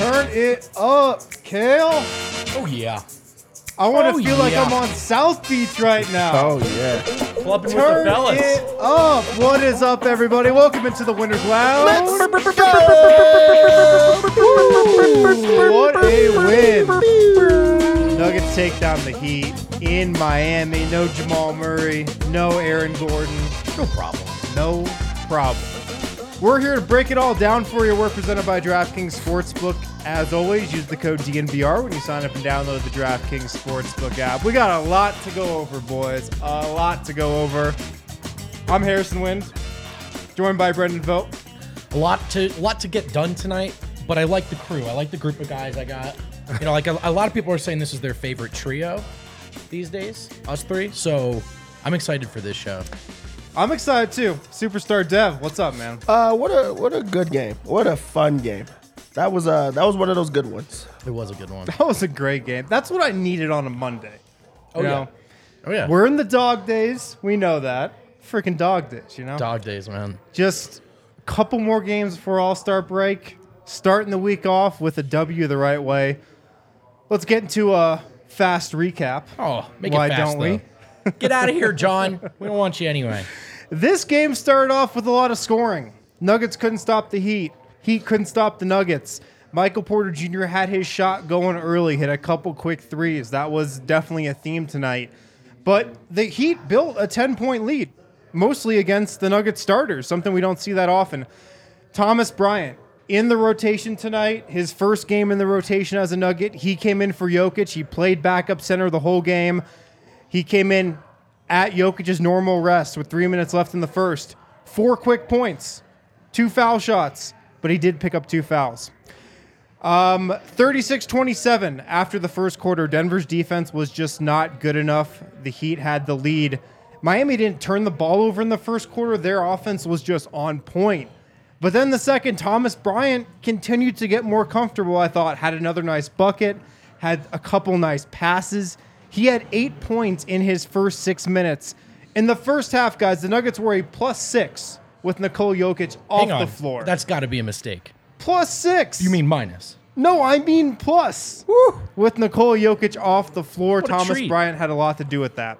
Turn it up, Kale. Oh yeah. I want to Oh, feel like yeah. I'm on South Beach right now. Oh yeah. Clubbing with the Turn fellas. it up. What is up, everybody? Welcome into the Winners Lounge. Ooh, what a win. Nuggets take down the Heat in Miami. No Jamal Murray. No Aaron Gordon. No problem. No problem. We're here to break it all down for you. We're presented by DraftKings Sportsbook. As always, use the code DNVR when you sign up and download the DraftKings Sportsbook app. We got a lot to go over, boys. A lot to go over. I'm Harrison Wind, joined by Brendan Vogt. A lot to a lot to get done tonight, but I like the crew. I like the group of guys I got. You know, like a, a lot of people are saying this is their favorite trio these days, us three. So I'm excited for this show. I'm excited too. Superstar Dev, what's up, man? Uh, what a what a good game. What a fun game. That was uh that was one of those good ones. It was a good one. That was a great game. That's what I needed on a Monday. Oh You yeah. know, Oh yeah. We're in the dog days. We know that. Freaking dog days, you know? dog days, man. just a couple more games before All Star break. Starting the week off with a W the right way. Let's get into a fast recap. Oh, make Why it fast, don't we? Get out of here, John. We don't want you anyway. This game started off with a lot of scoring. Nuggets couldn't stop the Heat. Heat couldn't stop the Nuggets. Michael Porter Jr. had his shot going early, hit a couple quick threes. That was definitely a theme tonight. But the Heat built a 10 point lead, mostly against the Nuggets starters, something we don't see that often. Thomas Bryant in the rotation tonight, his first game in the rotation as a Nugget. He came in for Jokic. He played backup center the whole game. He came in at Jokic's normal rest with three minutes left in the first. Four quick points, two foul shots, but he did pick up two fouls. Um, 36 27 after the first quarter. Denver's defense was just not good enough. The Heat had the lead. Miami didn't turn the ball over in the first quarter. Their offense was just on point. But then the second, Thomas Bryant continued to get more comfortable, I thought. Had another nice bucket, had a couple nice passes. He had eight points in his first six minutes. In the first half, guys, the Nuggets were a plus six with Nikola Jokic off Hang on. the floor. That's got to be a mistake. plus six. You mean minus? No, I mean plus. With Nikola Jokic off the floor, What Thomas. Bryant had a lot to do with that.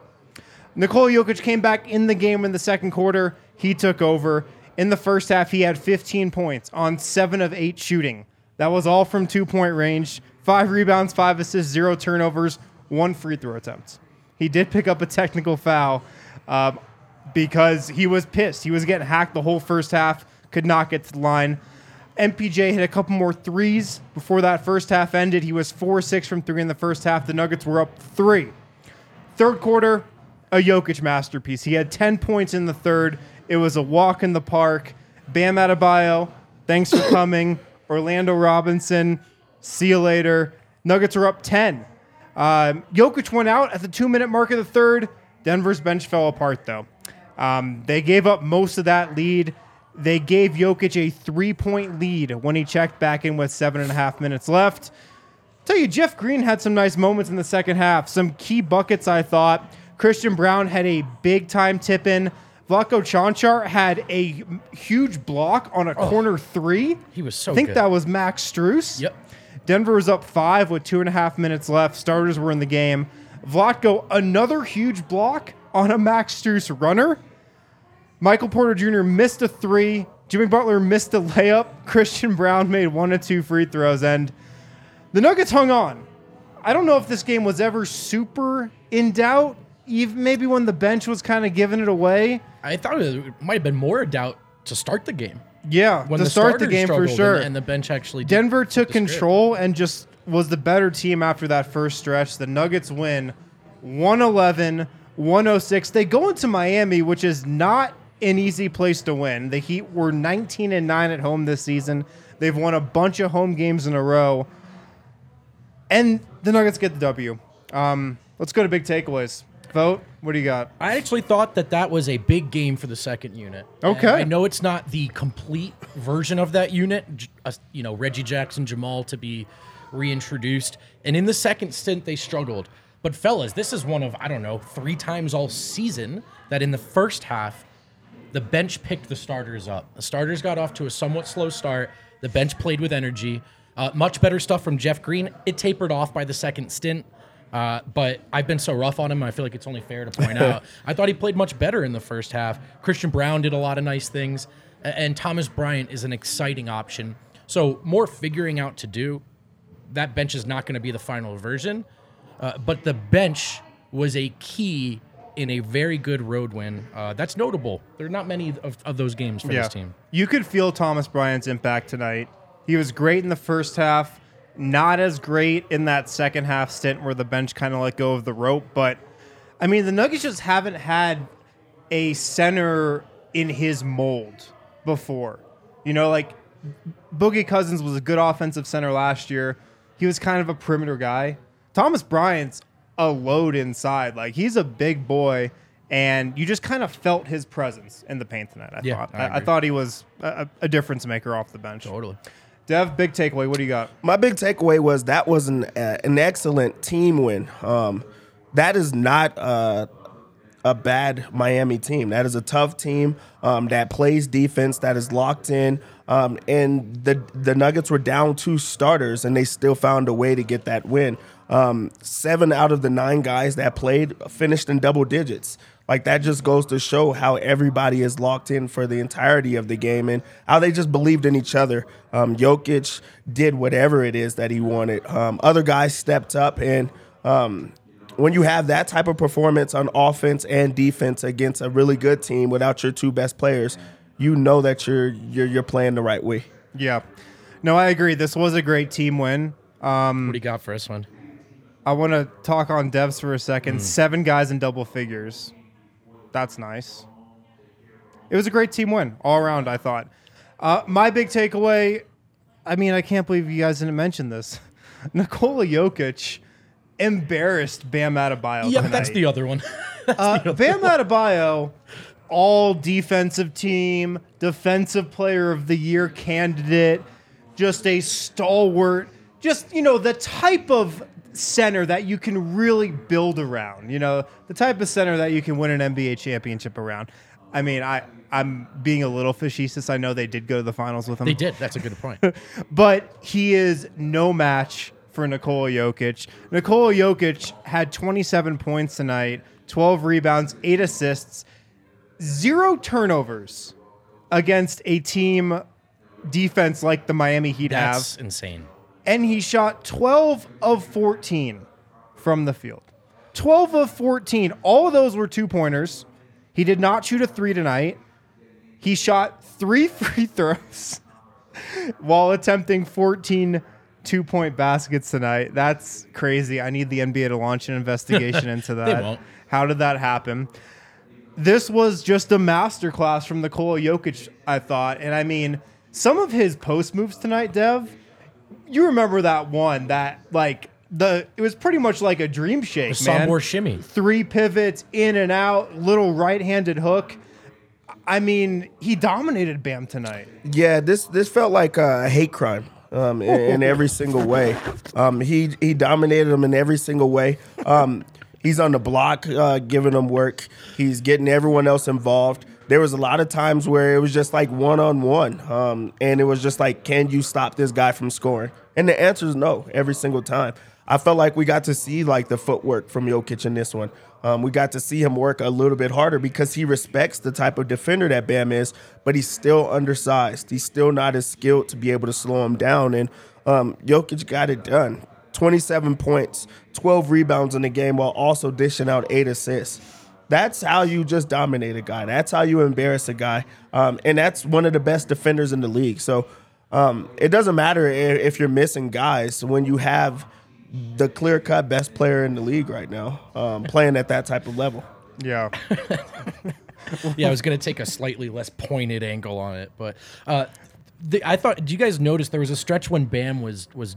Nikola Jokic came back in the game in the second quarter. He took over. In the first half, he had 15 points on seven of eight shooting. That was all from two point range. Five rebounds, five assists, zero turnovers, one free throw attempt. He did pick up a technical foul um, because he was pissed. He was getting hacked the whole first half, could not get to the line. MPJ hit a couple more threes before that first half ended. He was 4 6 from three in the first half. The Nuggets were up three. Third quarter, a Jokic masterpiece. He had 10 points in the third. It was a walk in the park. Bam Adebayo, thanks for coming. Orlando Robinson, see you later. Nuggets are up 10. Um, Jokic went out at the two minute mark of the third. Denver's bench fell apart, though. Um, they gave up most of that lead. They gave Jokic a three point lead when he checked back in with seven and a half minutes left. Tell you, Jeff Green had some nice moments in the second half. Some key buckets, I thought. Christian Braun had a big time tip in. Vlatko Cancar had a huge block on a corner three. He was so I think good. that was Max Strus. Yep. Denver was up five with two and a half minutes left. Starters were in the game. Vlatko, another huge block on a Max Strus runner. Michael Porter Jr. missed a three. Jimmy Butler missed a layup. Christian Braun made one of two free throws. And the Nuggets hung on. I don't know if this game was ever super in doubt. Even maybe when the bench was kind of giving it away. I thought it might have been more doubt to start the game. Yeah, When to the start the game for sure. and, and the bench actually. did Denver took control and just was the better team after that first stretch. The Nuggets win 111 106. They go into Miami, which is not an easy place to win. The Heat were 19 and 9 at home this season. They've won a bunch of home games in a row. And the Nuggets get the W. Um, let's go to big takeaways. Vogt. What do you got? I actually thought that that was a big game for the second unit. And Okay. I know it's not the complete version of that unit. uh, You know, Reggie Jackson, Jamal to be reintroduced, and in the second stint they struggled. But fellas, this is one of I don't know three times all season that in the first half the bench picked the starters up. The starters got off to a somewhat slow start. The bench played with energy. Uh, much better stuff from Jeff Green. It tapered off by the second stint. Uh, but I've been so rough on him, I feel like it's only fair to point out. I thought he played much better in the first half. Christian Braun did a lot of nice things, and Thomas Bryant is an exciting option. So more figuring out to do. That bench is not going to be the final version, uh, but the bench was a key in a very good road win. Uh, that's notable. There are not many of, of those games for this team. You could feel Thomas Bryant's impact tonight. He was great in the first half, not as great in that second half stint where the bench kind of let go of the rope. But I mean, the Nuggets just haven't had a center in his mold before. You know, like Boogie Cousins was a good offensive center last year. He was kind of a perimeter guy. Thomas Bryant's a load inside. Like he's a big boy, and you just kind of felt his presence in the paint tonight. I Yeah, thought. I I, thought he was a, a difference maker off the bench. Totally. Dev, big takeaway. What do you got? My big takeaway was that was an uh, an excellent team win. Um, that is not uh, a bad Miami team. That is a tough team um, that plays defense, that is locked in. Um, and the the Nuggets were down two starters, and they still found a way to get that win. Um, seven out of the nine guys that played finished in double digits. Like that just goes to show how everybody is locked in for the entirety of the game and how they just believed in each other. Um, Jokic did whatever it is that he wanted. Um, other guys stepped up, and um, when you have that type of performance on offense and defense against a really good team without your two best players, you know that you're you're, you're playing the right way. Yeah. No, I agree. This was a great team win. Um, What do you got for us, one? I want to talk on devs for a second. Seven guys in double figures. That's nice. It was a great team win all around, I thought. Uh, my big takeaway I mean, I can't believe you guys didn't mention this. Nikola Jokic embarrassed Bam Adebayo. Yep, tonight. that's the other one. Uh, Bam Adebayo, all defensive team, defensive player of the year candidate, just a stalwart, just, you know, the type of center that you can really build around, you know, the type of center that you can win an NBA championship around. I mean, I, I'm being a little facetious. I know they did go to the finals with him they did. That's a good point. but he is no match for Nikola Jokic. Nikola Jokic had 27 points tonight, 12 rebounds, 8 assists, zero turnovers against a team defense like the Miami Heat That's have. insane. And he shot 12 of 14 from the field. 12 of 14. All of those were two pointers. He did not shoot a three tonight. He shot three free throws while attempting 14 two point baskets tonight. That's crazy. I need the NBA to launch an investigation into that. won't. How did that happen? This was just a masterclass from Nikola Jokic, I thought. And I mean, some of his post moves tonight, Dev, you remember that one that like the it was pretty much like a dream shake, The man. Sombor shimmy. Three pivots, in and out, little right-handed hook. I mean, he dominated Bam tonight. Yeah, this this felt like a hate crime um, in, in every single way. Um, he he dominated him in every single way. Um, he's on the block, uh, giving him work. He's getting everyone else involved. There was a lot of times where it was just like one on one, and it was just like, can you stop this guy from scoring? And the answer is no every single time. I felt like we got to see like the footwork from Jokic in this one. Um, we got to see him work a little bit harder because he respects the type of defender that Bam is, but he's still undersized. He's still not as skilled to be able to slow him down. And um, Jokic got it done. 27 points, 12 rebounds in the game, while also dishing out eight assists. That's how you just dominate a guy. That's how you embarrass a guy. Um, and that's one of the best defenders in the league. So um, it doesn't matter if, if you're missing guys when you have the clear cut best player in the league right now um, playing at that type of level. Yeah. yeah, I was going to take a slightly less pointed angle on it, but uh, the, I thought. Do you guys notice there was a stretch when Bam was was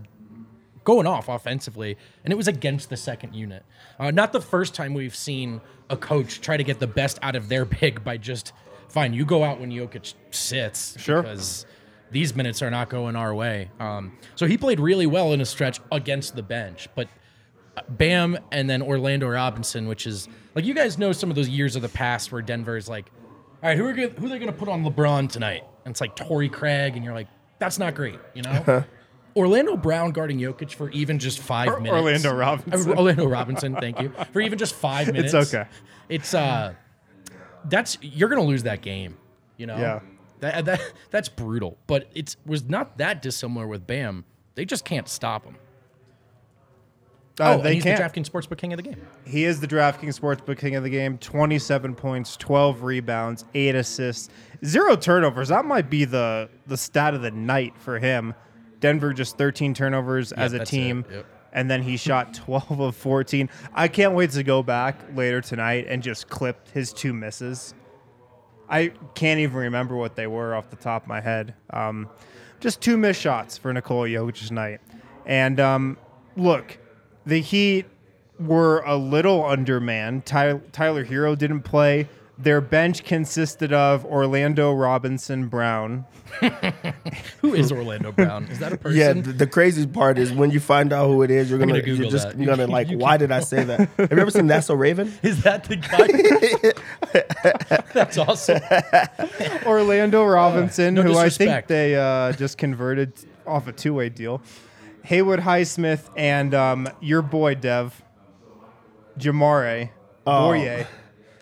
going off offensively, and it was against the second unit. Uh, not the first time we've seen a coach try to get the best out of their pick by just fine. You go out when Jokic sits, Sure. because these minutes are not going our way. Um, so he played really well in a stretch against the bench, but. uh, Bam and then Orlando Robinson, which is like you guys know some of those years of the past where Denver is like, all right, who are gonna, who are they going to put on LeBron tonight? And it's like Torrey Craig, and you're like, that's not great, you know. Orlando Brown guarding Jokic for even just five Or- minutes. Orlando Robinson. Uh, Orlando Robinson, thank you for even just five minutes. It's okay. It's uh, that's you're gonna lose that game, you know. Yeah. That, that that's brutal, but it was not that dissimilar with Bam. They just can't stop him. Uh, oh, they he's can't. the DraftKings Sportsbook King of the game. He is the DraftKings Sportsbook King of the game. 27 points, 12 rebounds, 8 assists, 0 turnovers. That might be the the stat of the night for him. Denver just 13 turnovers as a team. Yep. And then he shot 12 of 14. I can't wait to go back later tonight and just clip his two misses. I can't even remember what they were off the top of my head. Um, just two missed shots for Nikola Jokic tonight. And um, look, the Heat were a little undermanned. Ty- Tyler Herro didn't play. Their bench consisted of Orlando Robinson Brown. Who is Orlando Brown? Is that a person? Yeah, the, the crazy part is when you find out who it is, you're gonna, gonna Google you're just that. you're gonna like, You why did I say that? Have you ever seen That's So Raven? Is that the guy? That's awesome. Orlando Robinson, no who I think they uh, just converted off a two way deal. Haywood Highsmith and um, your boy Dev, Jamaree Bouyea.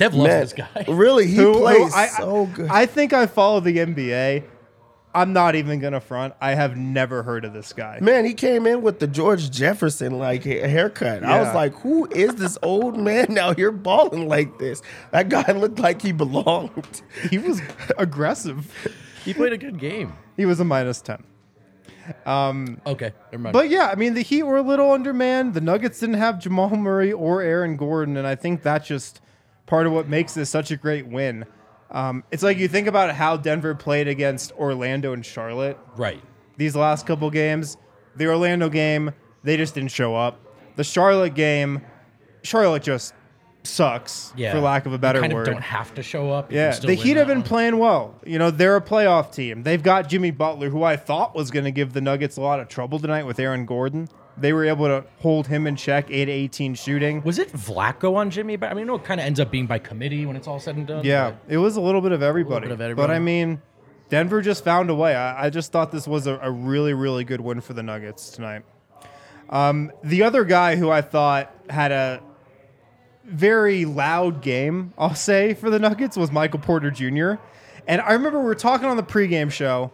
Dev loves Man, this guy. really, he who- who plays I, so good. I think I follow the NBA. I'm not even gonna front. I have never heard of this guy. Man, he came in with the George Jefferson like ha- haircut. I was Yeah. like, who is this old man now here balling like this? That guy looked like he belonged. He was aggressive. He played a good game. He was a minus ten. Um, okay, never mind. But yeah, I mean the Heat were a little undermanned. The Nuggets didn't have Jamal Murray or Aaron Gordon, and I think that just part of what makes this such a great win. Um, it's like you think about how Denver played against Orlando and Charlotte right. these last couple games. The Orlando game, they just didn't show up. The Charlotte game, Charlotte just sucks, Yeah. for lack of a better you kind word. Of don't have to show up. Yeah, the Heat have been one. playing well. You know, they're a playoff team. They've got Jimmy Butler, who I thought was going to give the Nuggets a lot of trouble tonight with Aaron Gordon. They were able to hold him in check, 8 to 18 shooting. Was it Vlatko on Jimmy? But I mean, I know it kind of ends up being by committee when it's all said and done. Yeah, it was a little bit of everybody. bit of But. I mean, Denver just found a way. I, I just thought this was a, a really, really good win for the Nuggets tonight. Um, the other guy who I thought had a very loud game, I'll say, for the Nuggets was Michael Porter Jr. And I remember we were talking on the pregame show,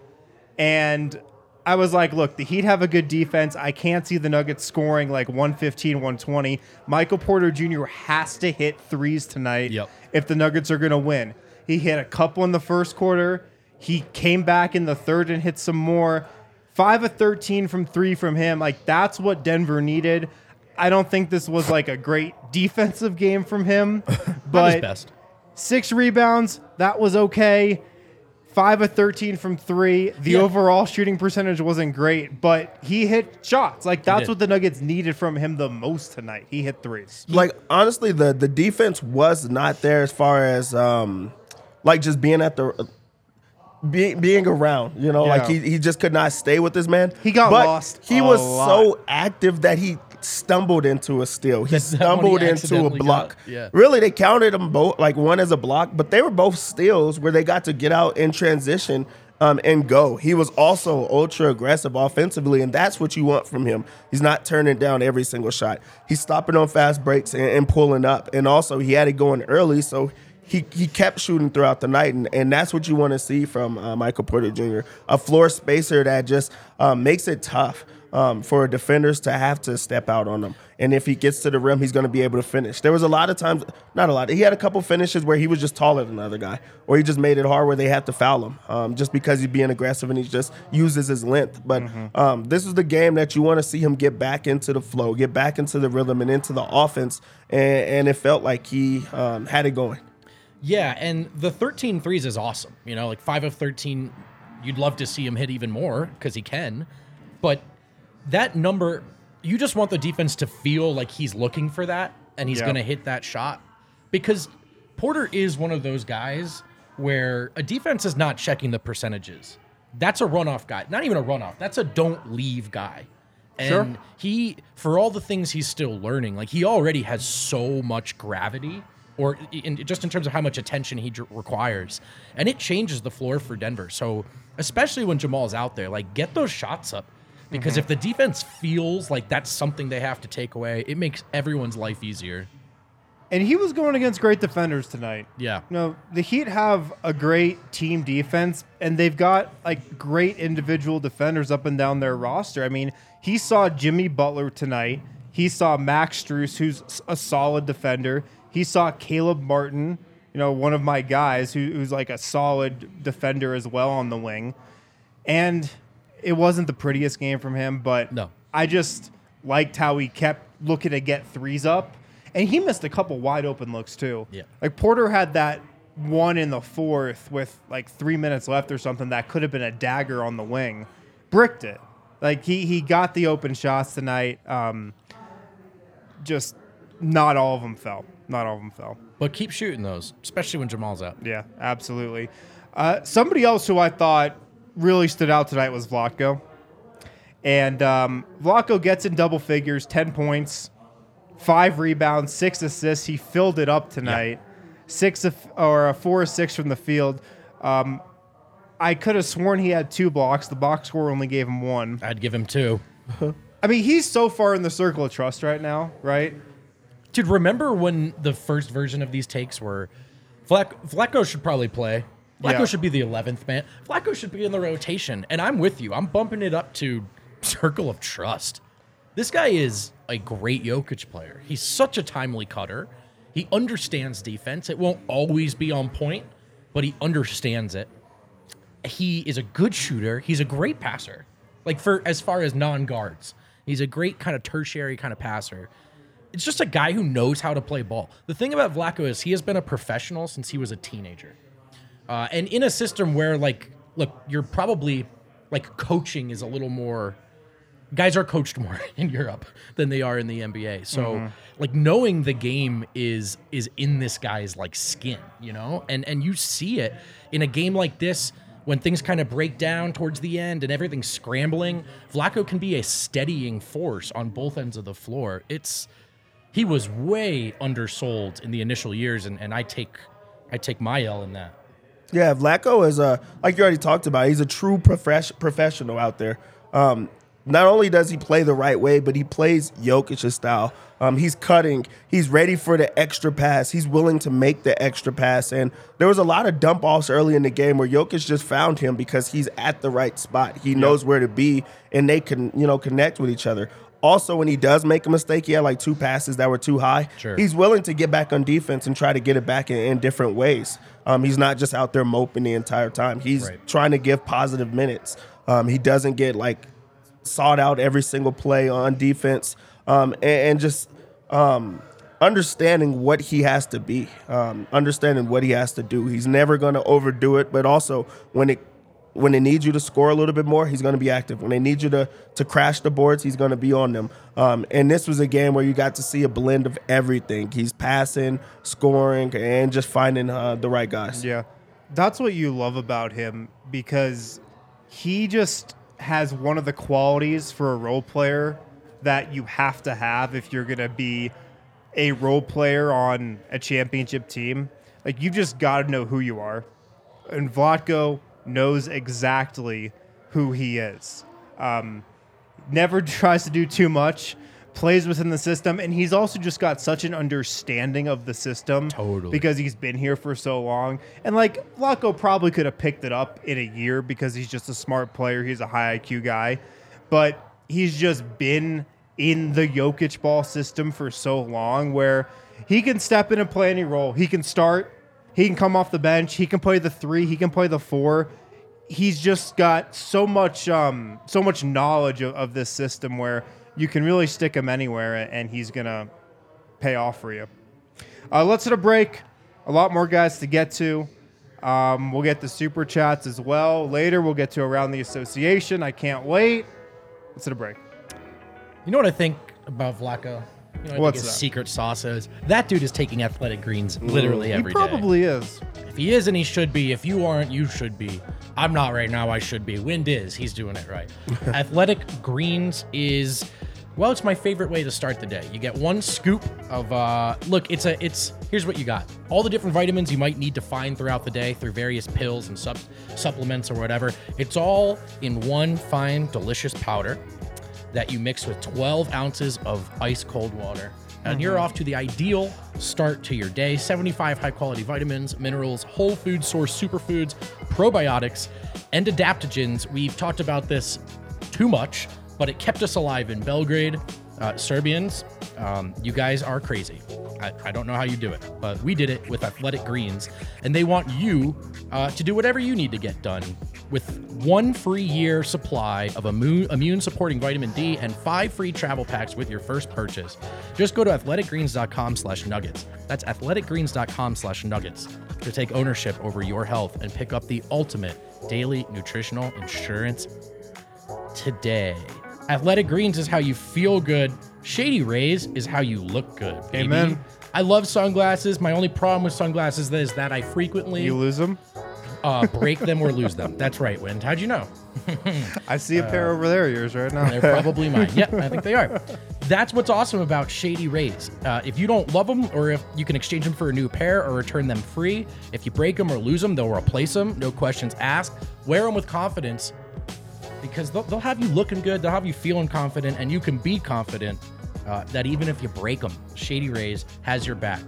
and I was like, look, the Heat have a good defense. I can't see the Nuggets scoring like 115, 120. Michael Porter Jr. has to hit threes tonight Yep. if the Nuggets are going to win. He hit a couple in the first quarter. He came back in the third and hit some more. Five of 13 from three from him. Like, that's what Denver needed. I don't think this was like a great defensive game from him, but best. six rebounds. That was okay. Five of 13 from three. The Yeah. overall shooting percentage wasn't great, but he hit shots. Like, that's what the Nuggets needed from him the most tonight. He hit threes. like honestly, the the defense was not there as far as um, like just being at the. Being, being around, you know, like he, he just could not stay with this man. He got but lost He a was lot. so active that he stumbled into a steal. He that he stumbled into a block. yeah. Really, they counted them both, like one as a block, but they were both steals where they got to get out in transition um, and go. He was also ultra aggressive offensively, and that's what you want from him. He's not turning down every single shot. He's stopping on fast breaks and, and pulling up, and also he had it going early, so he, he kept shooting throughout the night, and, and that's what you want to see from uh, Michael Porter Jr. A floor spacer that just um, makes it tough um, for defenders to have to step out on him. And if he gets to the rim, he's going to be able to finish. There was a lot of times, not a lot. He had a couple finishes where he was just taller than the other guy, or he just made it hard where they had to foul him, um, just because he's being aggressive and he just uses his length. But um, this is the game that you want to see him get back into the flow, get back into the rhythm and into the offense. And, and it felt like he um, had it going. Yeah, and the 13 threes is awesome. You know, like 5 of 13, you'd love to see him hit even more because he can. But that number, you just want the defense to feel like he's looking for that and he's Yeah. going to hit that shot. Because Porter is one of those guys where a defense is not checking the percentages. That's a runoff guy. Not even a runoff. That's a don't leave guy. And Sure. he, for all the things he's still learning, like he already has so much gravity, or in, just in terms of how much attention he dr- requires, and it changes the floor for Denver. So, especially when Jamal's out there, like get those shots up, because mm-hmm. if the defense feels like that's something they have to take away, it makes everyone's life easier. And he was going against great defenders tonight. Yeah. You know, the Heat have a great team defense, and they've got like great individual defenders up and down their roster. I mean, he saw Jimmy Butler tonight. He saw Max Strus, who's a solid defender. He saw Caleb Martin, you know, one of my guys who, who's like a solid defender as well on the wing. And it wasn't the prettiest game from him, but No. I just liked how he kept looking to get threes up. And he missed a couple wide open looks too. Yeah. Like Porter had that one in the fourth with like three minutes left or something that could have been a dagger on the wing. Bricked it. Like he he got the open shots tonight. Um, just not all of them fell. Not all of them fell. But keep shooting those, especially when Jamal's out. Yeah, absolutely. Uh, somebody else who I thought really stood out tonight was Vlatko. And um, Vlatko gets in double figures, 10 points, five rebounds, six assists. He filled it up tonight. Six of, or uh, four or six from the field. Um, I could have sworn he had two blocks. The box score only gave him one. I'd give him two. I mean, he's so far in the circle of trust right now, right? Dude, remember when the first version of these takes were Flacco should probably play. Flacco Yeah. should be the 11th man. Flacco should be in the rotation. And I'm with you. I'm bumping it up to circle of trust. This guy is a great Jokic player. He's such a timely cutter. He understands defense. It won't always be on point, but he understands it. He is a good shooter. He's a great passer. Like for as far as non-guards, he's a great kind of tertiary kind of passer it's just a guy who knows how to play ball. The thing about Vlatko is he has been a professional since he was a teenager. Uh, and in a system where, like, look, you're probably like coaching is a little more. Guys are coached more in Europe than they are in the NBA. So, like, knowing the game is is in this guy's like skin, you know, and and you see it in a game like this when things kind of break down towards the end and everything's scrambling. Vlatko can be a steadying force on both ends of the floor. It's he was way undersold in the initial years, and, and I take I take my L in that. Yeah, Vlatko is a like you already talked about. He's a true profes- professional out there. Um, not only does he play the right way, but he plays Jokic's style. Um, he's cutting. He's ready for the extra pass. He's willing to make the extra pass. And there was a lot of dump offs early in the game where Jokic just found him because he's at the right spot. He knows where to be, and they can you know connect with each other. Also, when he does make a mistake, he had like two passes that were too high. Sure. He's willing to get back on defense and try to get it back in, in different ways. Um, he's not just out there moping the entire time. He's Right. trying to give positive minutes. Um, he doesn't get like sought out every single play on defense, um, and, and just um, understanding what he has to be, um, understanding what he has to do. He's never going to overdo it, but also when it when they need you to score a little bit more, he's going to be active. When they need you to to crash the boards, he's going to be on them. Um, and this was a game where you got to see a blend of everything. He's passing, scoring, and just finding uh, the right guys. Yeah. That's what you love about him because he just has one of the qualities for a role player that you have to have if you're going to be a role player on a championship team. Like, you've just got to know who you are. And Vlatko knows exactly who he is. Um, never tries to do too much, plays within the system, and he's also just got such an understanding of the system. Totally. Because he's been here for so long. And like Flacco probably could have picked it up in a year because he's just a smart player. He's a high IQ guy. But he's just been in the Jokic ball system for so long where he can step in and play any role. He can start, he can come off the bench, he can play the three, he can play the four. He's just got so much um so much knowledge of, of this system where you can really stick him anywhere and he's gonna pay off for you. Uh, let's hit a break. A lot more guys to get to. Um, we'll get the super chats as well later. We'll get to around the association. I can't wait. Let's hit a break. You know what I think about Vlatko? You know, What's his that? secret sauce is that dude is taking athletic greens literally every day. He probably is. If he is and he should be. If you aren't, you should be. I'm not right now. I should be. Wind is. He's doing it right. Athletic Greens is. Well, it's my favorite way to start the day. You get one scoop of uh look, it's a it's here's what you got. All the different vitamins you might need to find throughout the day through various pills and sub supplements or whatever. It's all in one fine delicious powder that you mix with 12 ounces of ice cold water. And you're off to the ideal start to your day. 75 high quality vitamins, minerals, whole food source superfoods, probiotics, and adaptogens. We've talked about this too much, but it kept us alive in Belgrade. Uh, Serbians, um, you guys are crazy. I, I don't know how you do it, but we did it with Athletic Greens, and they want you uh, to do whatever you need to get done with one free year supply of immune supporting vitamin D and five free travel packs with your first purchase. Just go to athleticgreens.com slash nuggets. That's athleticgreens.com slash nuggets to take ownership over your health and pick up the ultimate daily nutritional insurance today. Athletic Greens is how you feel good. Shady Rays is how you look good. baby. Amen. I love sunglasses. My only problem with sunglasses is that I frequently You lose them. Uh, break them or lose them. That's right, Wind. How'd you know? I see a pair over there, yours right now. They're probably mine. Yeah, I think they are. That's what's awesome about Shady Rays. Uh, if you don't love them, or if you can exchange them for a new pair or return them free, if you break them or lose them, they'll replace them. No questions asked. Wear them with confidence because they'll, they'll have you looking good. They'll have you feeling confident, and you can be confident uh, that even if you break them, Shady Rays has your back.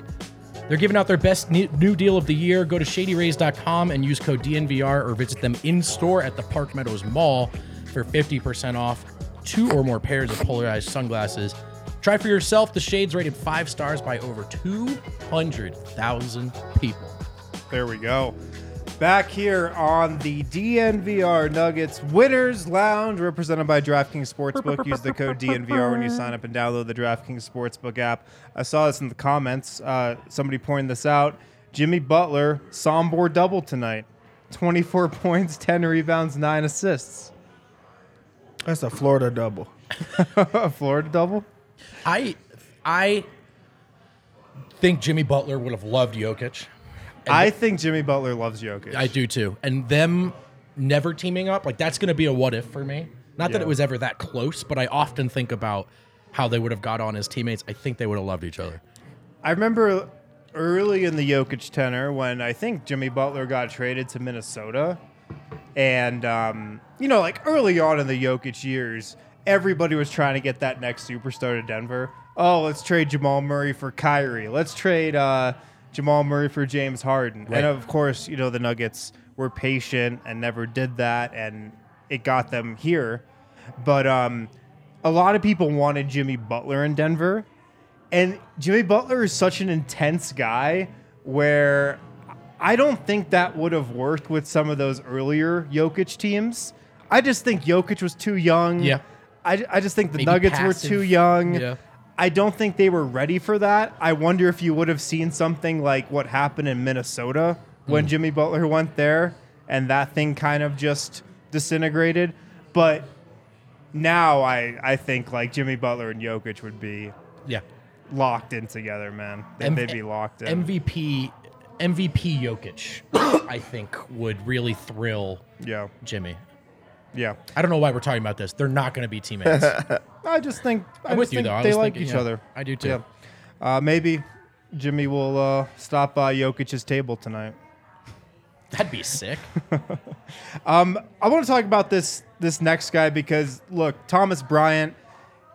They're giving out their best new deal of the year. Go to shadyrays.com and use code DNVR or visit them in store at the Park Meadows Mall for 50% off two or more pairs of polarized sunglasses. Try for yourself. The shades rated five stars by over 200,000 people. There we go. Back here on the DNVR Nuggets Winners Lounge, represented by DraftKings Sportsbook. Use the code DNVR when you sign up and download the DraftKings Sportsbook app. I saw this in the comments. Uh, somebody pointed this out. Jimmy Butler, Sombor double tonight 24 points, 10 rebounds, 9 assists. That's a Florida double. A Florida double? I I think Jimmy Butler would have loved Jokic. I think Jimmy Butler loves Jokic. I do too. And them never teaming up, like that's going to be a what if for me. Not that Yeah. it was ever that close, but I often think about how they would have got on as teammates. I think they would have loved each other. I remember early in the Jokic tenor when I think Jimmy Butler got traded to Minnesota. And, um, you know, like early on in the Jokic years, everybody was trying to get that next superstar to Denver. Oh, let's trade Jamal Murray for Kyrie. Let's trade uh, Jamal Murray for James Harden. Right. And of course, you know, the Nuggets were patient and never did that. And it got them here. But um, a lot of people wanted Jimmy Butler in Denver. And Jimmy Butler is such an intense guy where I don't think that would have worked with some of those earlier Jokic teams. I just think Jokic was too young. Yeah. I, I just think the Maybe Nuggets were too young. Yeah. I don't think they were ready for that. I wonder if you would have seen something like what happened in Minnesota when Hmm. Jimmy Butler went there and that thing kind of just disintegrated. But now I, I think like Jimmy Butler and Jokic would be Yeah. locked in together, man. They, M- would be locked in. MVP MVP Jokic, I think, would really thrill yeah, Jimmy. Yeah. I don't know why we're talking about this. They're not going to be teammates. I just think I I'm with just you think though. I They was like thinking, each yeah, other. I do too. Yeah. Uh, maybe Jimmy will uh, stop by Jokic's table tonight. That'd be sick. I want to talk about this this next guy because look, Thomas Bryant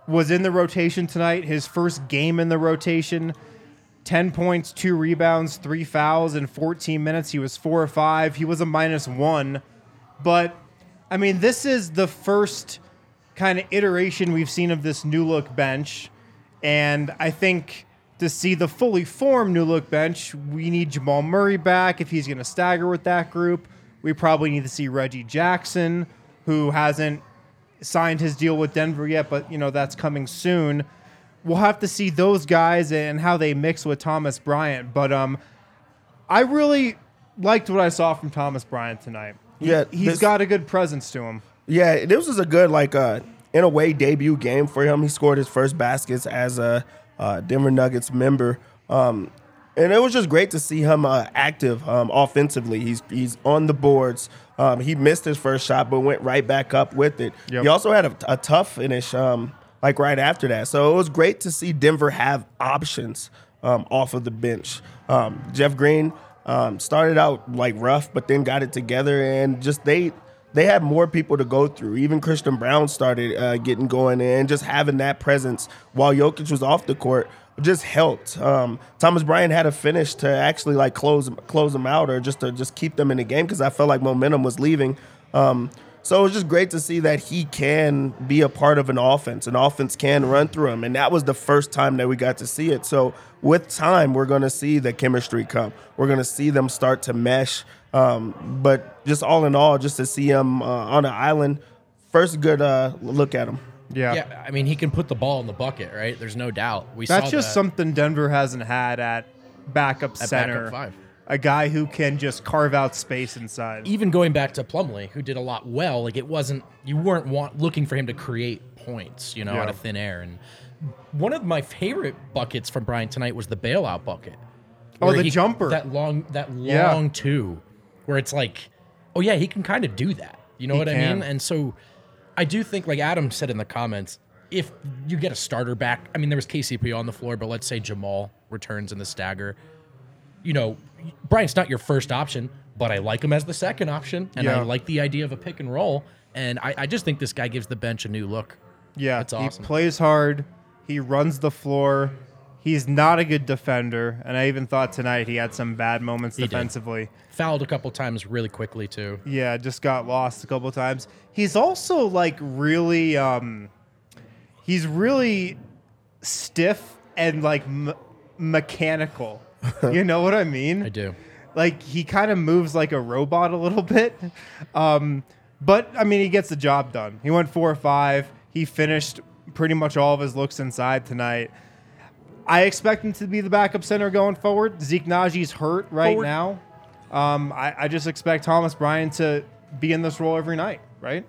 was in the rotation tonight. His first game in the rotation. 10 points, 2 rebounds, 3 fouls in 14 minutes. He was 4 or 5. He was a minus 1. But I mean, this is the first kind of iteration we've seen of this new look bench. And I think to see the fully formed new look bench, we need Jamal Murray back if he's going to stagger with that group. We probably need to see Reggie Jackson, who hasn't signed his deal with Denver yet, but you know that's coming soon. We'll have to see those guys and how they mix with Thomas Bryant. But um, I really liked what I saw from Thomas Bryant tonight. He- Yeah, he's this- got a good presence to him. Yeah, this was a good like uh in a way debut game for him. He scored his first baskets as a uh, Denver Nuggets member. Um, and it was just great to see him uh, active um, offensively. He's he's on the boards. Um, he missed his first shot, but went right back up with it. Yep. He also had a, a tough finish, um, like right after that. So it was great to see Denver have options um, off of the bench. Um, Jeff Green um, started out like rough, but then got it together, and just they they had more people to go through. Even Christian Braun started uh, getting going, and just having that presence while Jokic was off the court just helped. Um, Thomas Bryant had a finish to actually like close close them out, or just to just keep them in the game because I felt like momentum was leaving. Um, so it was just great to see that he can be a part of an offense. An offense can run through him, and that was the first time that we got to see it. So with time, we're going to see the chemistry come. We're going to see them start to mesh. Um, but just all in all, just to see him uh, on an island, first good uh, look at him. Yeah. Yeah, I mean, he can put the ball in the bucket, right? There's no doubt. We That's saw just that. something Denver hasn't had at backup backup center. five. A guy who can just carve out space inside. even going back to Plumlee, who did a lot well, like it wasn't you weren't want, looking for him to create points, you know, out of thin air. And one of my favorite buckets from Brian tonight was the bailout bucket. Oh, the jumper. that long, that Yeah. long two, where it's like, oh yeah, he can kind of do that. You know He what I mean? And so, I do think, like Adam said in the comments, if you get a starter back, I mean, there was KCP on the floor, but let's say Jamal returns in the stagger you know, Bryant's not your first option, but I like him as the second option, and I like the idea of a pick and roll. And I, I just think this guy gives the bench a new look. Yeah, That's awesome. He plays hard. He runs the floor. He's not a good defender, and I even thought tonight he had some bad moments did. defensively. Fouled a couple times really quickly too. Yeah, just got lost a couple times. He's also like really, um, he's really stiff and like m- mechanical. you know what I mean? I do. like he kind of moves like a robot a little bit. Um, but I mean, he gets the job done. He went four or five. He finished pretty much all of his looks inside tonight. I expect him to be the backup center going forward. Zeke Nnaji's hurt right Forward. now. Um, I, I just expect Thomas Bryan to be in this role every night, right?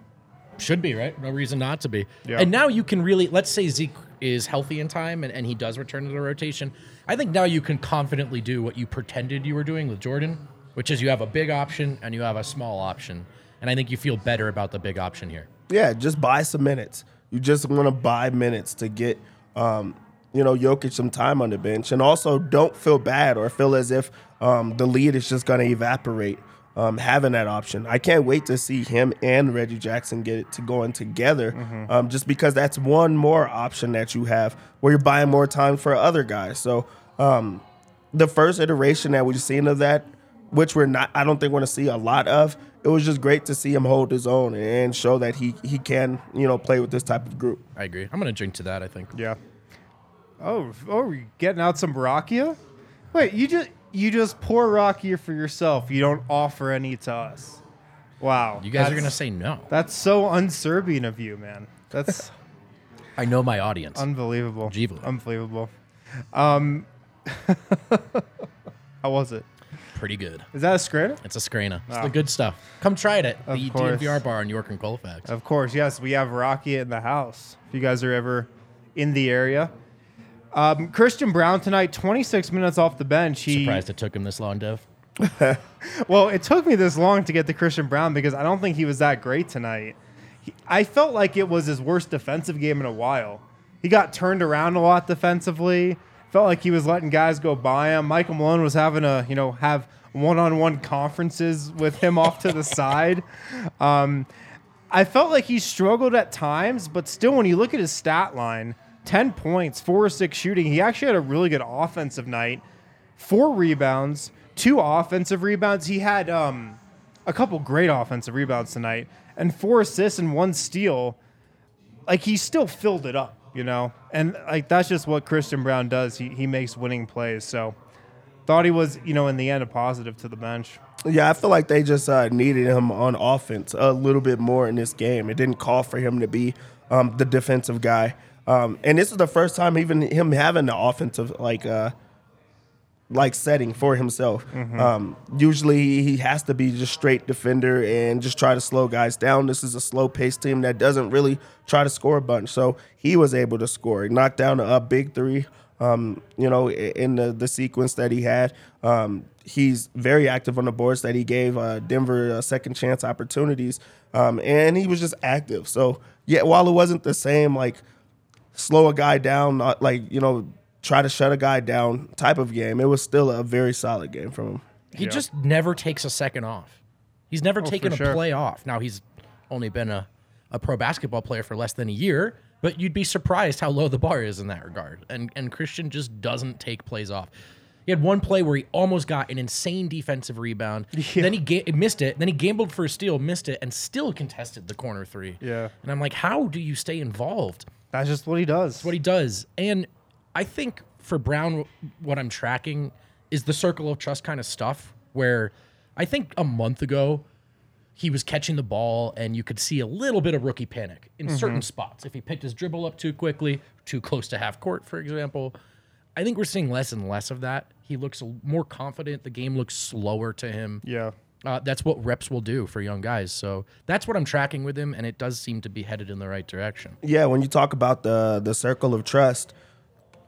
Should be, right? No reason not to be. Yeah. And now you can really, let's say Zeke is healthy in time and, and he does return to the rotation. I think now you can confidently do what you pretended you were doing with Jordan, which is you have a big option and you have a small option. And I think you feel better about the big option here. Yeah, just buy some minutes. You just want to buy minutes to get, um, you know, Jokic some time on the bench, and also don't feel bad or feel as if um, the lead is just going to evaporate. Um, having that option, I can't wait to see him and Reggie Jackson get it to going together. Um, just because that's one more option that you have where you're buying more time for other guys. So um, the first iteration that we've seen of that, which we're not, I don't think we're going to see a lot of. It was just great to see him hold his own and show that he he can, you know, play with this type of group. I agree. I'm going to drink to that, I think. Yeah. Oh, oh, you getting out some rakia? Wait, you just you just pour rakia for yourself. You don't offer any to us. Wow. You guys are going to say no. That's so un-Serbian of you, man. That's I know my audience. unbelievable. Jiva. Unbelievable. Um, how was it? Pretty good. Is that a Scrana? It's a Scrana. It's the good stuff. Come try it at Of the course. DNVR bar in York and Colfax. Of course, yes. We have Rocky in the house. If you guys are ever in the area. Um, Christian Braun tonight, 26 minutes off the bench. He, Surprised it took him this long, Dev. Well, it took me this long to get to Christian Braun because I don't think he was that great tonight. He, I felt like it was his worst defensive game in a while. He got turned around a lot defensively. Felt like he was letting guys go by him. Michael Malone was having a, you know, have one-on-one conferences with him off to the side. Um, I felt like he struggled at times, but still, when you look at his stat line, 10 points, four or six shooting, he actually had a really good offensive night four rebounds, two offensive rebounds. He had um, a couple great offensive rebounds tonight, and four assists and one steal. like he still filled it up, you know, and like that's just what Christian Braun does. He he makes winning plays. So thought he was, you know, in the end a positive to the bench. Yeah, I feel like they just uh, needed him on offense a little bit more in this game. It didn't call for him to be um, the defensive guy. Um, and this is the first time even him having the offensive like uh, like setting for himself. Um, usually he has to be just straight defender and just try to slow guys down. This is a slow paced team that doesn't really try to score a bunch. So he was able to score. He knocked down a, a big three. Um, you know, in the, the sequence that he had, um, he's very active on the boards that he gave uh, Denver uh, second chance opportunities, um, and he was just active. So yeah, while it wasn't the same like slow a guy down, not like you know try to shut a guy down type of game. It was still a very solid game from him. He just never takes a second off. He's never oh, taken a sure. play off. Now he's only been a, a pro basketball player for less than a year, but you'd be surprised how low the bar is in that regard. And and Christian just doesn't take plays off. He had one play where he almost got an insane defensive rebound. Then he ga- missed it. Then he gambled for a steal, missed it, and still contested the corner three. Yeah. And I'm like, how do you stay involved? That's just what he does. what he does. And I think for Braun, what I'm tracking is the circle of trust kind of stuff where I think a month ago he was catching the ball and you could see a little bit of rookie panic in mm-hmm. certain spots. If he picked his dribble up too quickly, too close to half court, for example. I think we're seeing less and less of that. He looks more confident. The game looks slower to him. yeah. Uh, that's what reps will do for young guys. So that's what I'm tracking with him, and it does seem to be headed in the right direction. Yeah, when you talk about the the circle of trust,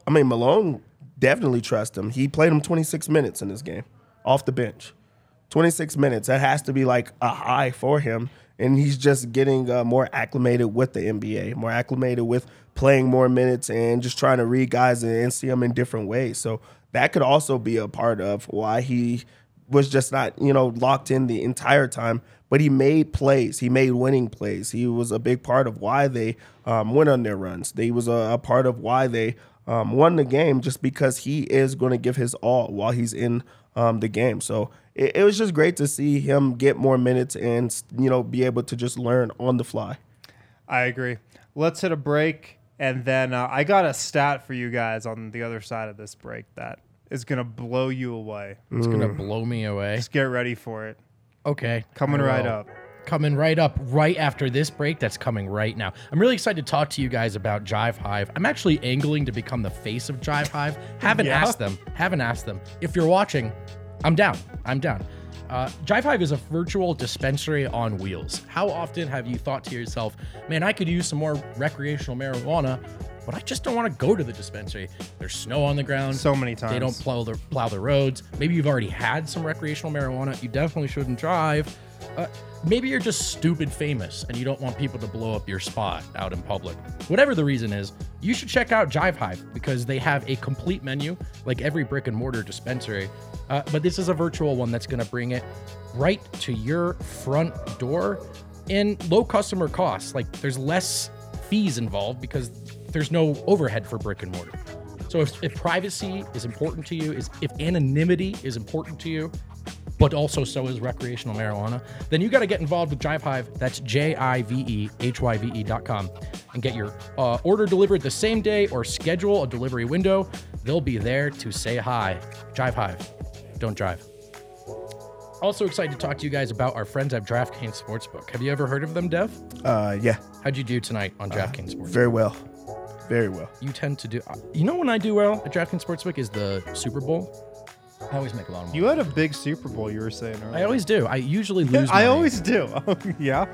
I mean Malone definitely trusts him. He played him 26 minutes in this game off the bench. 26 minutes. That has to be like a high for him. And he's just getting uh, more acclimated with the NBA, more acclimated with playing more minutes and just trying to read guys and, see them in different ways. So that could also be a part of why he was just not, you know, locked in the entire time. But he made plays. He made winning plays. He was a big part of why they um, went on their runs. He was a, a part of why they um, won the game, just because he is going to give his all while he's in um, the game. So it, it was just great to see him get more minutes and you know be able to just learn on the fly. I agree. Let's hit a break, and then uh, I got a stat for you guys on the other side of this break that is gonna blow you away. It's going to blow me away. Just get ready for it. Okay. Coming I right will. up. Coming right up right after this break that's coming right now. I'm really excited to talk to you guys about Jive Hive. I'm actually angling to become the face of Jive Hive. Haven't Yeah? asked them. Haven't asked them. If you're watching, I'm down. I'm down. Uh, Jive Hive is a virtual dispensary on wheels. How often have you thought to yourself, man, I could use some more recreational marijuana, but I just don't want to go to the dispensary? There's snow on the ground. So many times. They don't plow the plow the roads. Maybe you've already had some recreational marijuana. You definitely shouldn't drive. Uh, maybe you're just stupid famous and you don't want people to blow up your spot out in public. Whatever the reason is, you should check out Jive Hive because they have a complete menu like every brick and mortar dispensary. Uh, but this is a virtual one that's going to bring it right to your front door in low customer costs. Like there's less fees involved because there's no overhead for brick and mortar. So if, if privacy is important to you, is if anonymity is important to you, but also so is recreational marijuana, then you got to get involved with Jive Hive. That's J I V E H Y V E dot com and get your uh, order delivered the same day or schedule a delivery window. They'll be there to say hi. Jive Hive. Don't drive. Also excited to talk to you guys about our friends at DraftKings Sportsbook. Have you ever heard of them, Dev? Uh, yeah, How'd you do tonight on DraftKings Sportsbook? very well, very well. you tend to do. You know when I do well at DraftKings Sportsbook is the Super Bowl. I always make a lot of money. You had a big Super Bowl. You were saying. Earlier. I always do. I usually lose. I money. always do. yeah.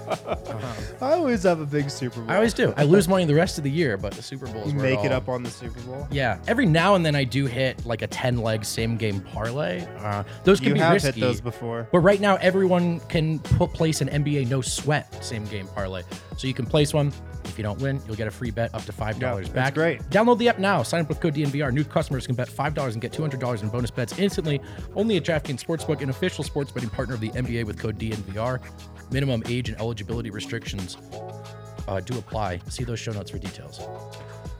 I always have a big Super Bowl. I always do. I lose money the rest of the year, but the Super Bowl is You where make it all- up on the Super Bowl. Yeah, every now and then I do hit like a ten leg same game parlay. Uh, those can You be have risky. hit those before. But right now, everyone can put place an NBA no sweat same game parlay. So you can place one. If you don't win, you'll get a free bet up to five dollars Yeah, back. that's great. Download the app now. Sign up with code DNVR. New customers can bet five dollars and get two hundred dollars in bonus bets instantly. Only at DraftKings Sportsbook, an official sports betting partner of the NBA with code DNVR. Minimum age and eligibility restrictions uh, do apply. See those show notes for details.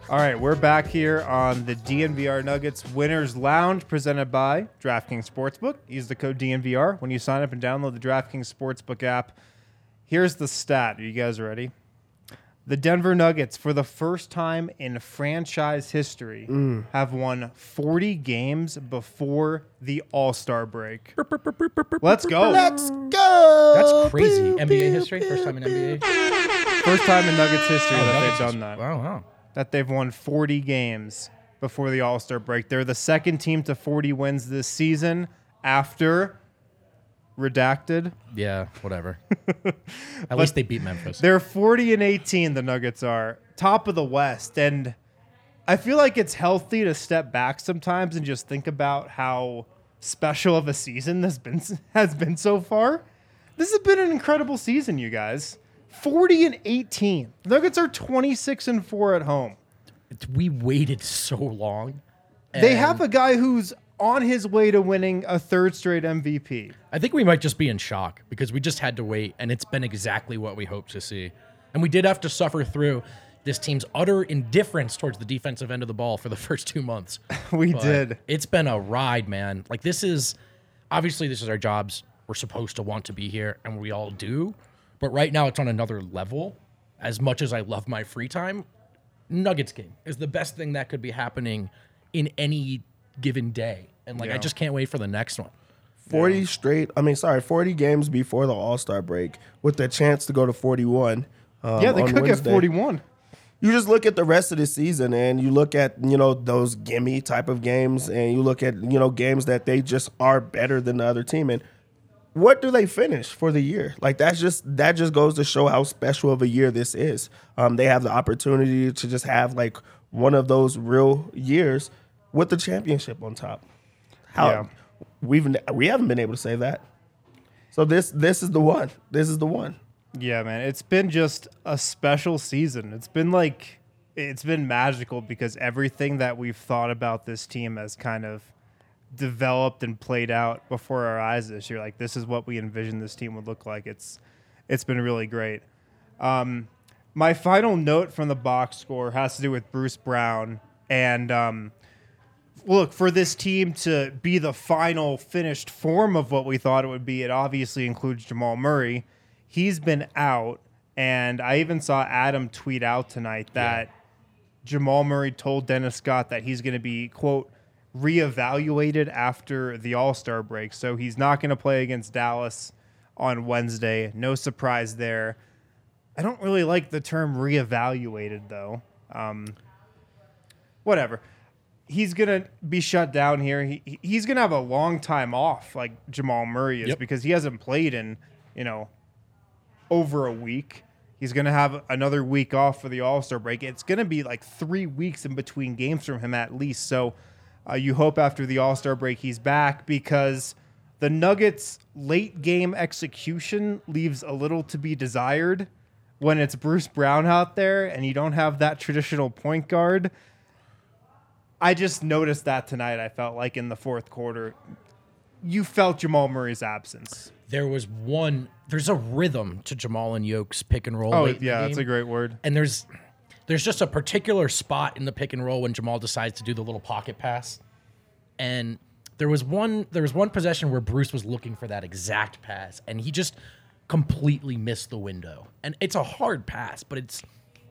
All right, we're back here on the DNVR Nuggets Winners Lounge presented by DraftKings Sportsbook. Use the code DNVR when you sign up and download the DraftKings Sportsbook app. Here's the stat. Are you guys ready? The Denver Nuggets, for the first time in franchise history, mm. have won 40 games before the All Star break. Let's go. Let's go. That's crazy. Pew, NBA pew, history, pew, first time in. NBA. First time in Nuggets history oh, that Oh, Nuggets they've done that. Wow, wow. That they've won 40 games before the All Star break. They're the second team to 40 wins this season after redacted. Yeah, whatever. At least they beat Memphis. They're 40 and 18, the Nuggets are. Top of the West. And I feel like it's healthy to step back sometimes and just think about how special of a season this been has been so far. This has been an incredible season, you guys. 40 and 18. The Nuggets are 26 and 4 at home. It's- we waited so long. They have a guy who's on his way to winning a third straight MVP. I think we might just be in shock because we just had to wait, and it's been exactly what we hoped to see. And we did have to suffer through this team's utter indifference towards the defensive end of the ball for the first two months. We But did. It's been a ride, man. Like this is obviously this is our jobs. We're supposed to want to be here, and we all do. But right now, it's on another level. As much as I love my free time, Nuggets game is the best thing that could be happening in any given day, and like I just can't wait for the next one. 40 straight, I mean, sorry, 40 games before the All Star break with the chance to go to 41. Um, yeah, they on could Wednesday. get 41. You just look at the rest of the season and you look at, you know, those gimme type of games and you look at, you know, games that they just are better than the other team. And what do they finish for the year? Like that's just that just goes to show how special of a year this is. Um, they have the opportunity to just have like one of those real years with the championship on top. How Yeah. we've we haven't been able to say that. So this this is the one. This is the one. Yeah, man. It's been just a special season. It's been like it's been magical because everything that we've thought about this team has kind of developed and played out before our eyes this year. Like this is what we envisioned this team would look like. It's it's been really great. Um, my final note from the box score has to do with Bruce Brown and um, look for this team to be the final finished form of what we thought it would be. It obviously includes Jamal Murray. He's been out, and I even saw Adam tweet out tonight that Jamal Murray told Dennis Scott that he's going to be quote reevaluated after the All Star break. So he's not going to play against Dallas on Wednesday. No surprise there. I don't really like the term reevaluated though. Um, whatever. He's gonna be shut down here. He he- he's gonna have a long time off, like Jamal Murray is, Yep. because he hasn't played in you know over a week. He's gonna have another week off for the All Star break. It's gonna be like three weeks in between games from him at least. So uh, you hope after the All Star break he's back because the Nuggets' late game execution leaves a little to be desired when it's Bruce Brown out there and you don't have that traditional point guard. I just noticed that tonight. I felt like in the fourth quarter, you felt Jamal Murray's absence. There was one. There's a rhythm to Jamal and Yoke's pick and roll. Oh, yeah, that's a great word. and there's there's just a particular spot in the pick and roll when Jamal decides to do the little pocket pass. And there was one there was one possession where Bruce was looking for that exact pass and he just completely missed the window. And it's a hard pass, but it's